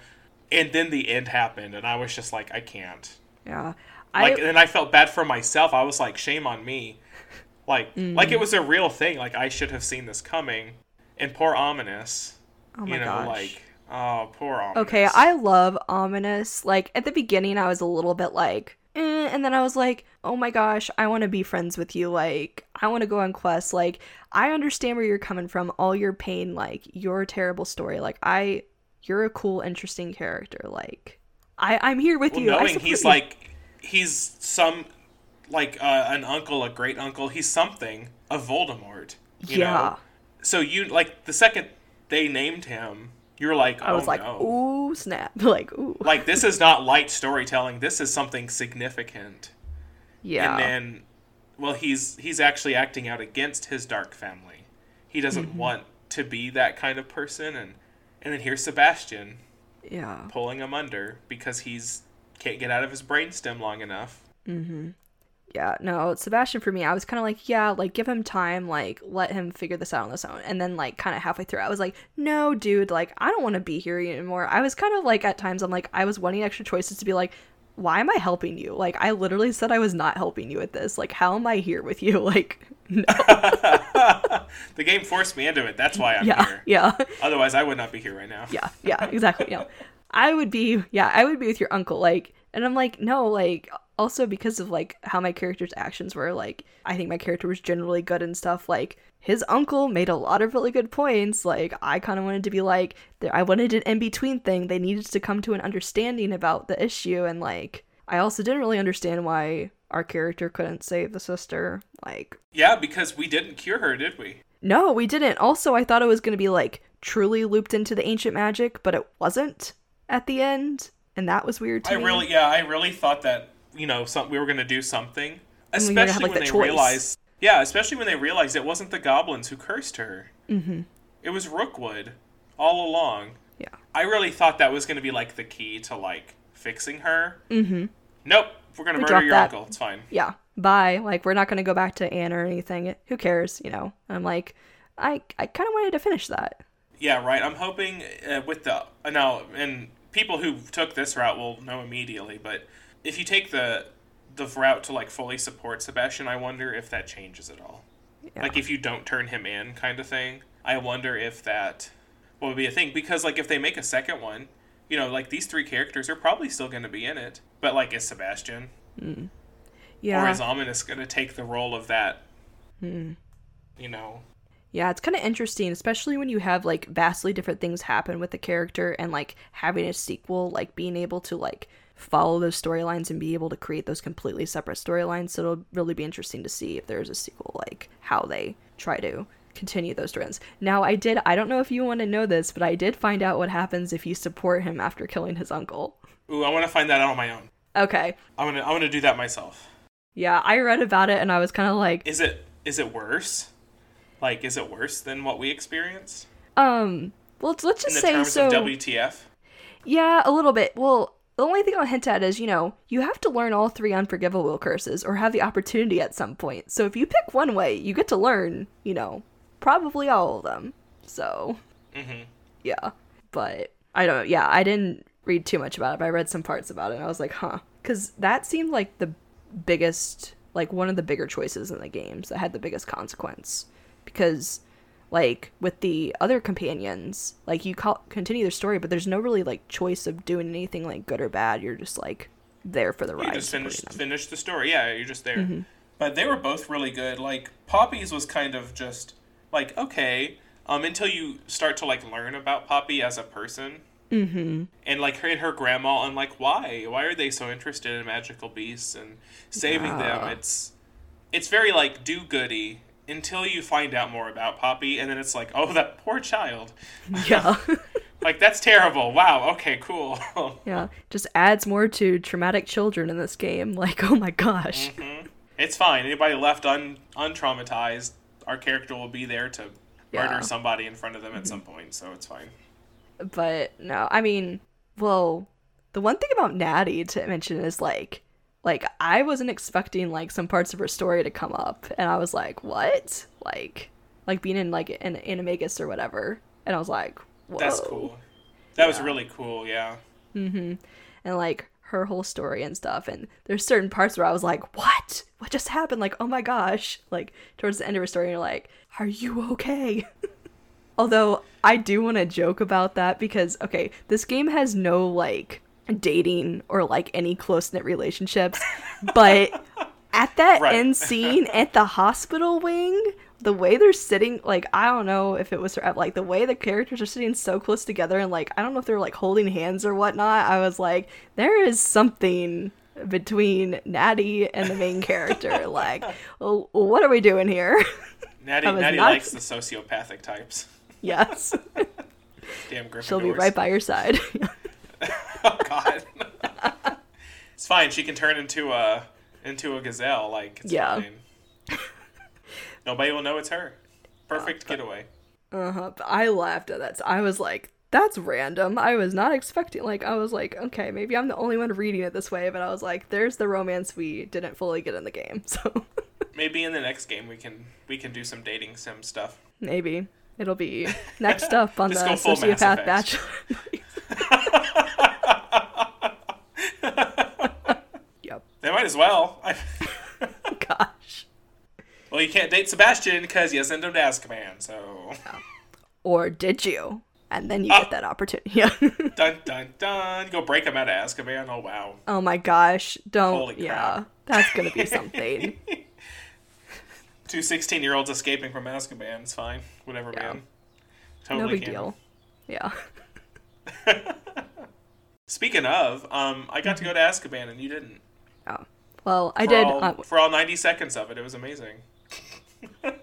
And then the end happened, and I was just like, I can't. Yeah. Like, I and I felt bad for myself. I was like, shame on me. Like, Mm. like it was a real thing. Like I should have seen this coming. And poor Ominis oh my you know, gosh. like oh, poor Ominis. okay, I love Ominis. Like at the beginning, I was a little bit like, eh, and then I was like, oh my gosh, I want to be friends with you. Like I want to go on quests. Like I understand where you're coming from. All your pain, like your terrible story. Like I, you're a cool, interesting character. Like I, I'm here with well, you. Knowing he's you. like he's some like uh, an uncle, a great uncle. He's something of Voldemort. You yeah. Know? So you like the second they named him, you're like, I was oh, like, no. ooh, snap. Like, ooh. Like this is not light storytelling. This is something significant. yeah. And then, well, he's he's actually acting out against his dark family. He doesn't Mm-hmm. want to be that kind of person, and and then here's Sebastian yeah. pulling him under because he's can't get out of his brainstem long enough. Yeah, no, Sebastian for me, I was kind of like, yeah, like give him time, like let him figure this out on his own. And then like kind of halfway through, I was like, no, dude, like I don't want to be here anymore. I was kind of like at times I'm like I was wanting extra choices to be like, why am I helping you? Like I literally said I was not helping you with this. Like how am I here with you? Like no. The game forced me into it. That's why I'm yeah, here. yeah. Otherwise, I would not be here right now. yeah yeah exactly yeah i would be yeah i would be with your uncle like and i'm like no like also because of like how my character's actions were like i think my character was generally good and stuff like his uncle made a lot of really good points like i kind of wanted to be like i wanted an in-between thing they needed to come to an understanding about the issue and like i also didn't really understand why our character couldn't save the sister like Yeah, because we didn't cure her, did we? no, we didn't. Also, I thought it was going to be like truly looped into the ancient magic, but it wasn't at the end, and that was weird to I me. really, yeah, I really thought that you know, some, we were gonna do something, And we were gonna have, especially like, when the they choice. realized, yeah, especially when they realized it wasn't the goblins who cursed her. Mm-hmm. It was Rookwood, all along. yeah. I really thought that was gonna be like the key to like fixing her. Mm-hmm. Nope, we're gonna They murder your that. uncle. It's fine. yeah, bye. Like we're not gonna go back to Anne or anything. Who cares? You know. I'm like, I I kind of wanted to finish that. Yeah, right. I'm hoping uh, with the uh, now, and people who took this route will know immediately. But if you take the the route to like fully support Sebastian, I wonder if that changes at all. Yeah. Like if you don't turn him in, kind of thing. I wonder if that will be a thing because like if they make a second one, you know, like these three characters are probably still going to be in it. But like, is Sebastian mm. Yeah. or is Ominis going to take the role of that? You know, Yeah, it's kind of interesting, especially when you have like vastly different things happen with the character and like having a sequel, like being able to like follow those storylines and be able to create those completely separate storylines. So it'll really be interesting to see if there's a sequel, like how they try to continue those strands. Now, I did, I don't know if you want to know this, but I did find out what happens if you support him after killing his uncle. ooh, I want to find that out on my own. Okay. I'm gonna, I'm gonna do that myself. Yeah, I read about it and I was kind of like, Is it is it worse? Like, is it worse than what we experienced um, well, let's in just the say terms so. of WTF? Yeah, a little bit. Well, the only thing I'll hint at is, you know, you have to learn all three unforgivable curses or have the opportunity at some point. So if you pick one way, you get to learn, you know, probably all of them. So, hmm yeah. But I don't yeah, I didn't read too much about it, but I read some parts about it and I was like, huh. Because that seemed like the biggest, like one of the bigger choices in the games that had the biggest consequence. Because like with the other companions like you co- continue their story but there's no really like choice of doing anything like good or bad you're just like there for the ride You just finish, finished the story. Yeah, you're just there. Mm-hmm. But they were both really good. Like Poppy's was kind of just like okay, um, until you start to like learn about Poppy as a person. Mm-hmm. And like her and her grandma, and like why? Why are they so interested in magical beasts and saving them? It's it's very like do goody until you find out more about Poppy, and then it's like, oh, that poor child. yeah Like that's terrible. Wow. Okay. Cool. yeah just adds more to traumatic children in this game like oh my gosh mm-hmm. it's fine. Anybody left un untraumatized, our character will be there to Yeah. murder somebody in front of them at some point. So it's fine. but no i mean well the one thing about natty to mention is like like i wasn't expecting like some parts of her story to come up and i was like what like like being in like an animagus or whatever and i was like Whoa. That's cool. That was really cool. Yeah. Mhm. And like her whole story and stuff and there's certain parts where i was like what what just happened like oh my gosh like towards the end of her story and you're like are you okay although i do want to joke about that because okay this game has no like dating or like any close-knit relationships but at that Right. end scene at the hospital wing the way they're sitting like i don't know if it was uh, like the way the characters are sitting so close together and like i don't know if they're like holding hands or whatnot i was like there is something between natty and the main character like well, what are we doing here Natty, Natty not likes the sociopathic types. yes Damn Gryffindors. she'll be right by your side Oh God. it's fine. She can turn into a into a gazelle. Like it's Yeah. fine. Nobody will know it's her. Perfect getaway. Uh-huh. I laughed at that. I was like, that's random. I was not expecting like I was like, okay, maybe I'm the only one reading it this way, but I was like, there's the romance we didn't fully get in the game. So Maybe in the next game we can we can do some dating sim stuff. maybe it'll be next up on the Just go full Mass sociopath bachelor. Yep. They might as well. Gosh. well, you can't date Sebastian because you sent him to Azkaban. So Or did you? And then you Ah. get that opportunity. Yeah. dun dun dun. Go break him out of Azkaban. Oh wow. oh my gosh. Don't Holy crap. yeah. That's gonna be something. Two 16 year olds escaping from Azkaban. It's fine. Whatever, Yeah. man. Totally no big can. deal. Yeah. Speaking of, um, I got to go to Azkaban and you didn't. Oh. Well, I For did all, uh, for all 90 seconds of it. It was amazing.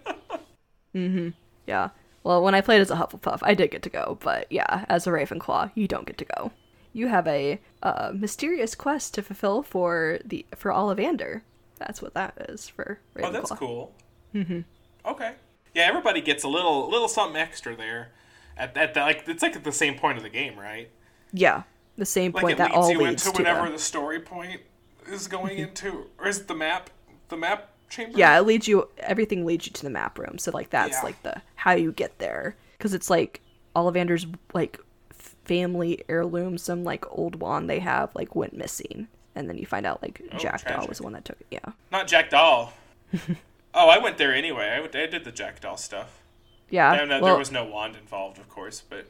Mhm. Yeah. Well, when I played as a Hufflepuff, I did get to go, but yeah, as a Ravenclaw, you don't get to go. You have a uh, mysterious quest to fulfill for the for Ollivander. That's what that is for Ravenclaw. Oh, that's cool. Mm-hmm. Okay. Yeah, everybody gets a little little something extra there. At, at the, like it's like at the same point of the game, right? Yeah, the same Like point it that leads all you leads into to whatever the, the story point is going mm-hmm. into, or is it the map? The map chamber. yeah, it leads you. Everything leads you to the map room. So like that's Yeah. like the how you get there because it's like Ollivander's like family heirloom, some like old wand they have like went missing, and then you find out like Oh, Jackdaw tragic. was the one that took it. Yeah, Not Jackdaw. oh, I went there anyway. I, I did the Jackdaw stuff. Yeah. No, no, well, there was no wand involved, of course, but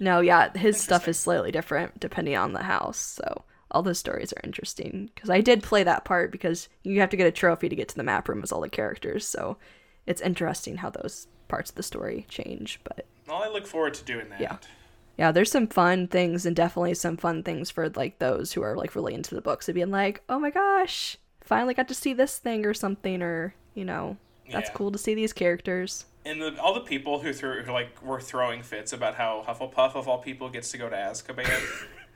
No, yeah, his stuff is slightly different depending on the house. So all those stories are interesting because I did play that part because you have to get a trophy to get to the map room with all the characters. So it's interesting how those parts of the story change. But well, I look forward to doing that. Yeah. yeah, there's some fun things and definitely some fun things for like those who are like really into the books and being like, oh my gosh, finally got to see this thing or something, or you know, that's Yeah. cool to see these characters. And the, all the people who threw who like were throwing fits about how Hufflepuff of all people gets to go to Azkaban.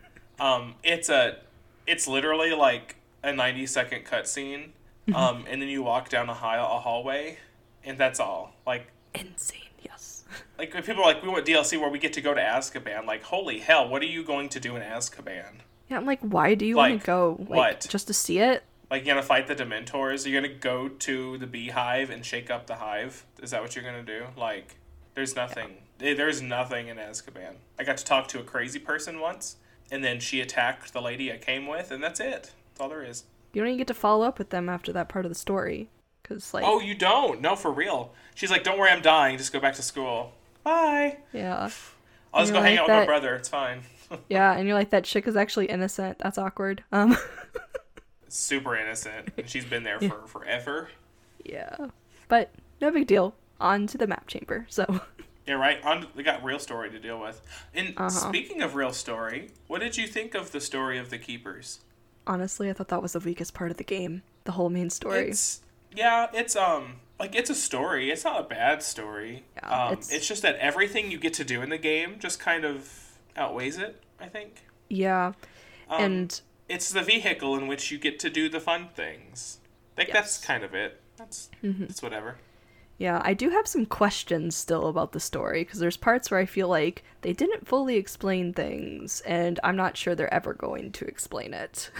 um, it's a, it's literally like a ninety second cutscene, um, and then you walk down a, high, a hallway, and that's all. Like Insane, yes. like when people are like we want DLC where we get to go to Azkaban. Like holy hell, what are you going to do in Azkaban? Yeah, I'm like, why do you want to go? Like, what? Just to see it? Like you're gonna fight the Dementors? You're gonna go to the Beehive and shake up the Hive? Is that what you're gonna do? Like, there's nothing. eh, There's nothing in Azkaban. I got to talk to a crazy person once, and then she attacked the lady I came with, and that's it. That's all there is. You don't even get to follow up with them after that part of the story. Because, like, Oh, you don't? No, for real. She's like, "Don't worry, I'm dying. Just go back to school. Bye. yeah. I'll just go hang like out with my brother. It's fine." Yeah, and you're like, that chick is actually innocent. That's awkward. Um, Super innocent, and she's been there for forever. yeah. But no big deal. On to the map chamber. So, Yeah, right. On, we got real story to deal with. And Uh-huh. speaking of real story, what did you think of the story of the keepers? honestly, I thought that was the weakest part of the game. The whole main story. It's yeah, it's um like it's a story. It's not a bad story. Yeah, um, it's- it's... just that everything you get to do in the game just kind of outweighs it. I think. yeah. Um, and it's the vehicle in which you get to do the fun things. Like that's kind of it. That's Mm-hmm. that's whatever. yeah, I do have some questions still about the story because there's parts where I feel like they didn't fully explain things, and I'm not sure they're ever going to explain it.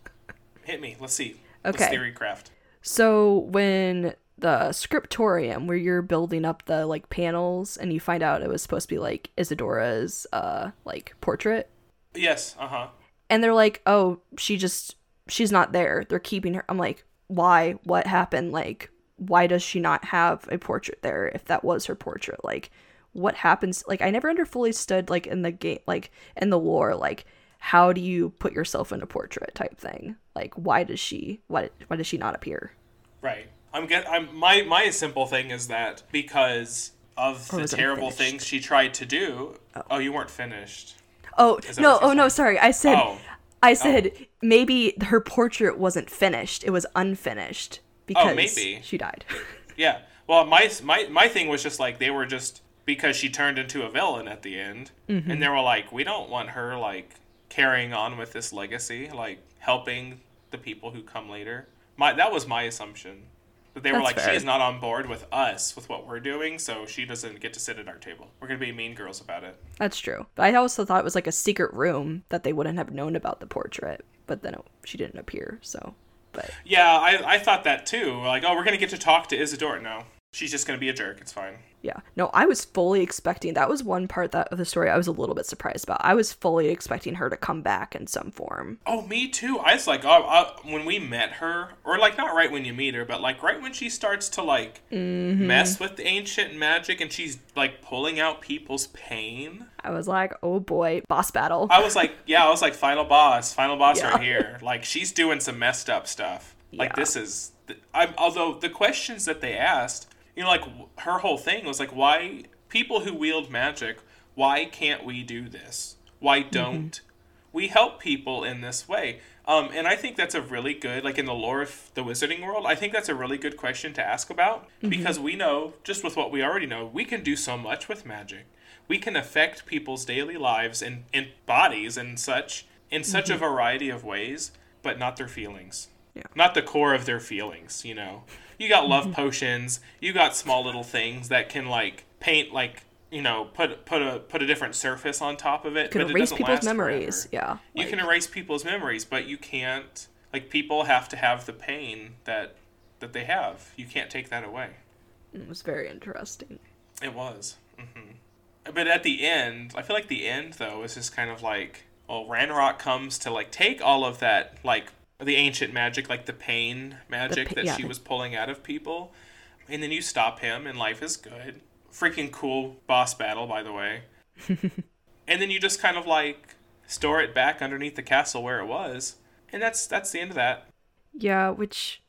Hit me. Let's see. Okay. Let's theory craft. So when the scriptorium where you're building up the like panels and you find out it was supposed to be like Isidora's uh like portrait Yes. Uh huh. And they're like, "Oh, she just she's not there. They're keeping her." I'm like, "Why? What happened? Like why does she not have a portrait there if that was her portrait? Like what happens? Like I never under fully stood like in the game like in the lore like how do you put yourself in a portrait type thing? Like why does she why why does she not appear? Right. I'm get. I'm my my simple thing is that because of Or the terrible things she tried to do. Oh, you weren't finished. Oh no! what you're Oh no! Sorry, I said, Oh. I said maybe her portrait wasn't finished. It was unfinished because Oh, maybe. she died. Yeah. Well, my my my thing was just like they were just because she turned into a villain at the end, Mm-hmm. and they were like, we don't want her like carrying on with this legacy, like helping the people who come later. My that was my assumption. That they were like, fair. she is not on board with us with what we're doing, so she doesn't get to sit at our table. We're gonna be mean girls about it. That's true. But I also thought it was like a secret room that they wouldn't have known about the portrait. But then it, she didn't appear. So, but Yeah, I I thought that too. Like, oh, we're gonna get to talk to Isidora. No, she's just gonna be a jerk. It's fine. yeah, no, I was fully expecting. That was one part that of the story I was a little bit surprised about. I was fully expecting her to come back in some form. Oh, me too. I was like, oh, uh, when we met her, or like not right when you meet her, but like right when she starts to like Mm-hmm. mess with the ancient magic and she's like pulling out people's pain. I was like, oh boy, boss battle. I was like, yeah, I was like, final boss, final boss Yeah. right here. Like she's doing some messed up stuff. Like Yeah. this is, I'm. Although the questions that they asked, you know, like her whole thing was like, why people who wield magic, why can't we do this? Why Mm-hmm. don't we help people in this way? Um, and I think that's a really good, like in the lore of the wizarding world, I think that's a really good question to ask about because we know, just with what we already know, we can do so much with magic. We can affect people's daily lives and, and bodies and such in such a variety of ways, but not their feelings. Yeah. Not the core of their feelings, you know. You got love potions, you got small little things that can like paint like you know put put a put a different surface on top of it Can but it erase doesn't people's memories. forever. Yeah. you can erase people's memories but you can't like people have to have the pain that that they have you can't take that away It was very interesting. it was Mm-hmm. but at the end i feel like the end though is just kind of like well ranrok comes to like take all of that like the ancient magic like the pain magic pa- that yeah, she the- was pulling out of people. And then you stop him and life is good. Freaking cool boss battle by the way. And then you just kind of like store it back underneath the castle where it was. And that's that's the end of that. Yeah, which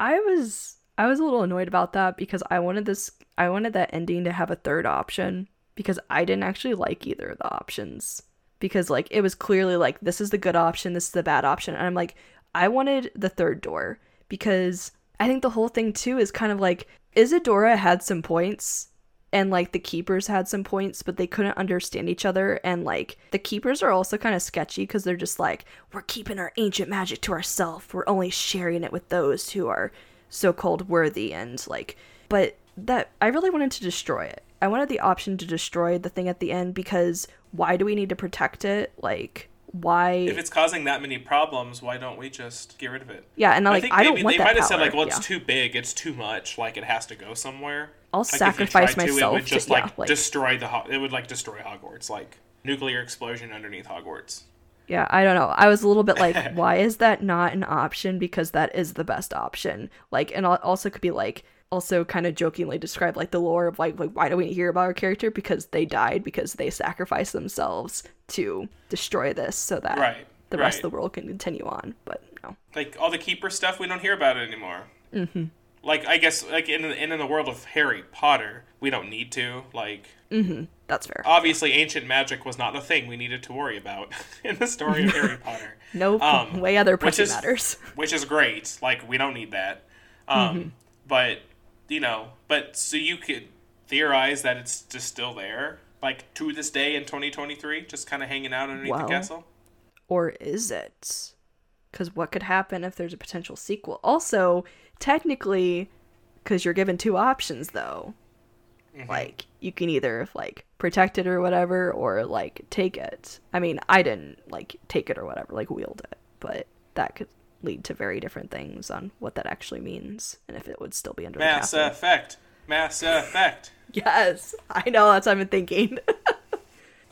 I was I was a little annoyed about that because I wanted this I wanted that ending to have a third option because I didn't actually like either of the options. Because like it was clearly like this is the good option, this is the bad option. And I'm like, I wanted the third door because I think the whole thing too is kind of like Isidora had some points and like the keepers had some points but they couldn't understand each other. And like the keepers are also kind of sketchy because they're just like we're keeping our ancient magic to ourselves we're only sharing it with those who are so-called worthy. And like but that i really wanted to destroy it. I wanted the option to destroy the thing at the end because why do we need to protect it? Like why if it's causing that many problems why don't we just get rid of it yeah and I like think i, don't want they that might have power. said like, well, it's yeah. too big, it's too much, like it has to go somewhere. I'll Like, sacrifice tried to, myself it would just to, like, yeah, like destroy the. It would like destroy Hogwarts, like nuclear explosion underneath Hogwarts. Yeah, I don't know. I was a little bit like, why is that not an option? Because that is the best option. Like, and also could be like, also kind of jokingly describe like the lore of like, like why do we hear about our character? Because they died because they sacrificed themselves to destroy this so that Right, the rest of the world can continue on. But no, Like all the keeper stuff, we don't hear about it anymore. Mm-hmm. Like I guess like in the, in the world of Harry Potter, we don't need to. Like mm-hmm. that's fair. obviously, ancient magic was not a thing we needed to worry about in the story of Harry Potter. no um, way other which is- matters. which is great. Like we don't need that. Um, But you know, but so you could theorize that it's just still there, like to this day in 2023, just kind of hanging out underneath Well. the castle. or is it? Because what could happen if there's a potential sequel? Also, technically, because you're given two options, though. Mm-hmm. Like you can either like protect it or whatever, or like take it. I mean, I didn't like take it or whatever, like wield it, but that could lead to very different things on what that actually means and if it would still be under the Mass effect, mass effect. Yes, I know. That's what I've been thinking.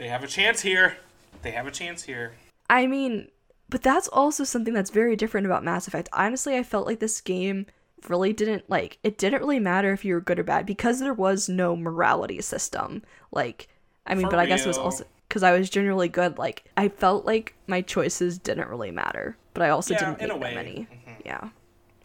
They have a chance here. They have a chance here. I mean, but that's also something that's very different about Mass Effect. Honestly, I felt like this game really didn't like it didn't really matter if you were good or bad because there was no morality system. Like, I mean, For but I guess it was also because I was generally good. Like, I felt like my choices didn't really matter, but I also Yeah, didn't make that many. Yeah,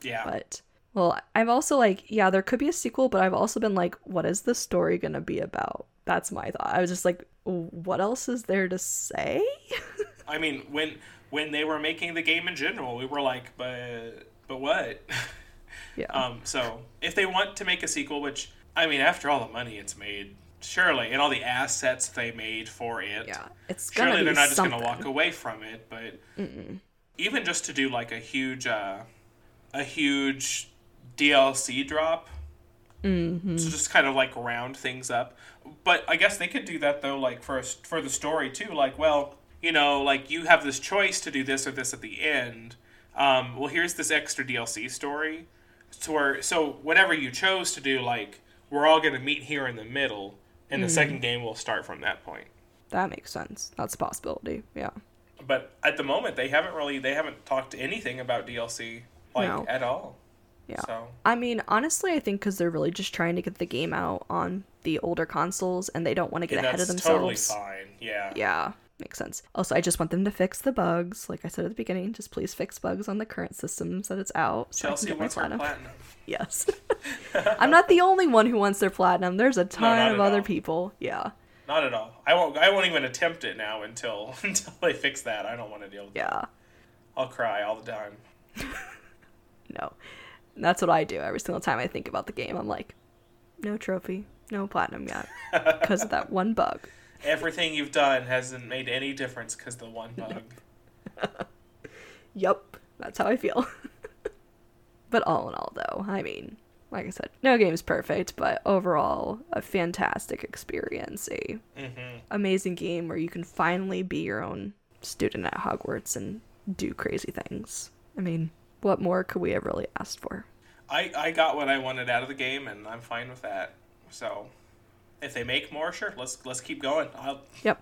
Yeah. but well, I've also like yeah, there could be a sequel, but I've also been like, what is the story gonna be about? That's my thought. I was just like, what else is there to say? I mean, when when they were making the game in general, we were like, but but what? Yeah. Um, so if they want to make a sequel, which I mean, after all the money it's made, surely, and all the assets they made for it, Yeah, it's gonna surely they're not just going to walk away from it. But even just to do like a huge, uh, a huge DLC drop, Mm-hmm. to just kind of like round things up. But I guess they could do that though, like for for the story too. Like, well, you know, like you have this choice to do this or this at the end. Um, well, here's this extra DLC story. So, where, so whatever you chose to do, like we're all gonna meet here in the middle, and the hmm. second game will start from that point. That makes sense. That's a possibility. Yeah. But at the moment, they haven't really they haven't talked anything about DLC like No. at all. Yeah. So I mean, honestly, I think because they're really just trying to get the game out on the older consoles and they don't want to get yeah, ahead of themselves. that's themselves. totally fine. Yeah. Yeah, makes sense. Also, I just want them to fix the bugs. Like I said at the beginning, just please fix bugs on the current systems that it's out. So Chelsea I can get my wants platinum. platinum. Yes. I'm not the only one who wants their platinum. There's a ton not of other all. people. Yeah. Not at all. I won't. I won't even attempt it now until until they fix that. I don't want to deal with. Yeah. I'll cry all the time. No. That's what I do every single time I think about the game. I'm like, no trophy, no platinum yet. Because of that one bug. Everything you've done hasn't made any difference because the one bug. Yup, that's how I feel. but all in all, though, I mean, like I said, no game's perfect, but overall, a fantastic experience. A hmm amazing game where you can finally be your own student at Hogwarts and do crazy things. I mean, what more could we have really asked for? I, I got what I wanted out of the game, and I'm fine with that. So, if they make more, sure, let's let's keep going. I'll Yep,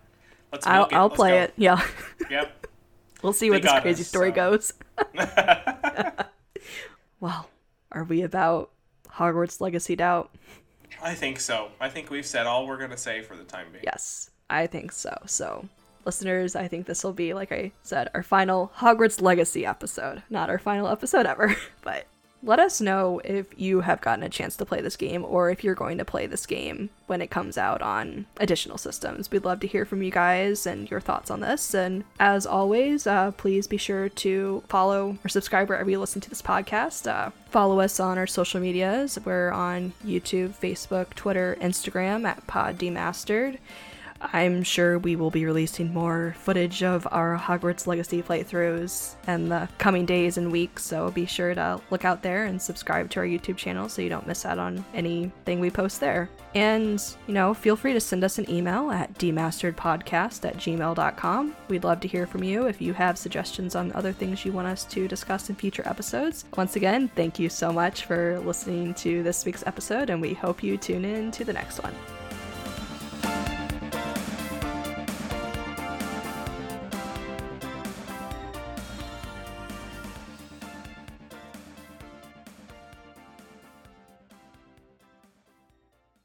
let's I'll, it. I'll Let's play go. it. Yeah, Yep. we'll see where this crazy us, story so. goes. Well, are we about Hogwarts Legacy out? I think so. I think we've said all we're gonna say for the time being. Yes, I think so. So, listeners, I think this will be, like I said, our final Hogwarts Legacy episode. Not our final episode ever, but let us know if you have gotten a chance to play this game or if you're going to play this game when it comes out on additional systems. We'd love to hear from you guys and your thoughts on this. And as always, uh, please be sure to follow or subscribe wherever you listen to this podcast. Uh, follow us on our social medias. We're on YouTube, Facebook, Twitter, Instagram at Pod Demastered. I'm sure we will be releasing more footage of our Hogwarts Legacy playthroughs in the coming days and weeks, so be sure to look out there and subscribe to our YouTube channel so you don't miss out on anything we post there. And, you know, feel free to send us an email at demasteredpodcast at gmail.com. We'd love to hear from you if you have suggestions on other things you want us to discuss in future episodes. Once again, thank you so much for listening to this week's episode, and we hope you tune in to the next one.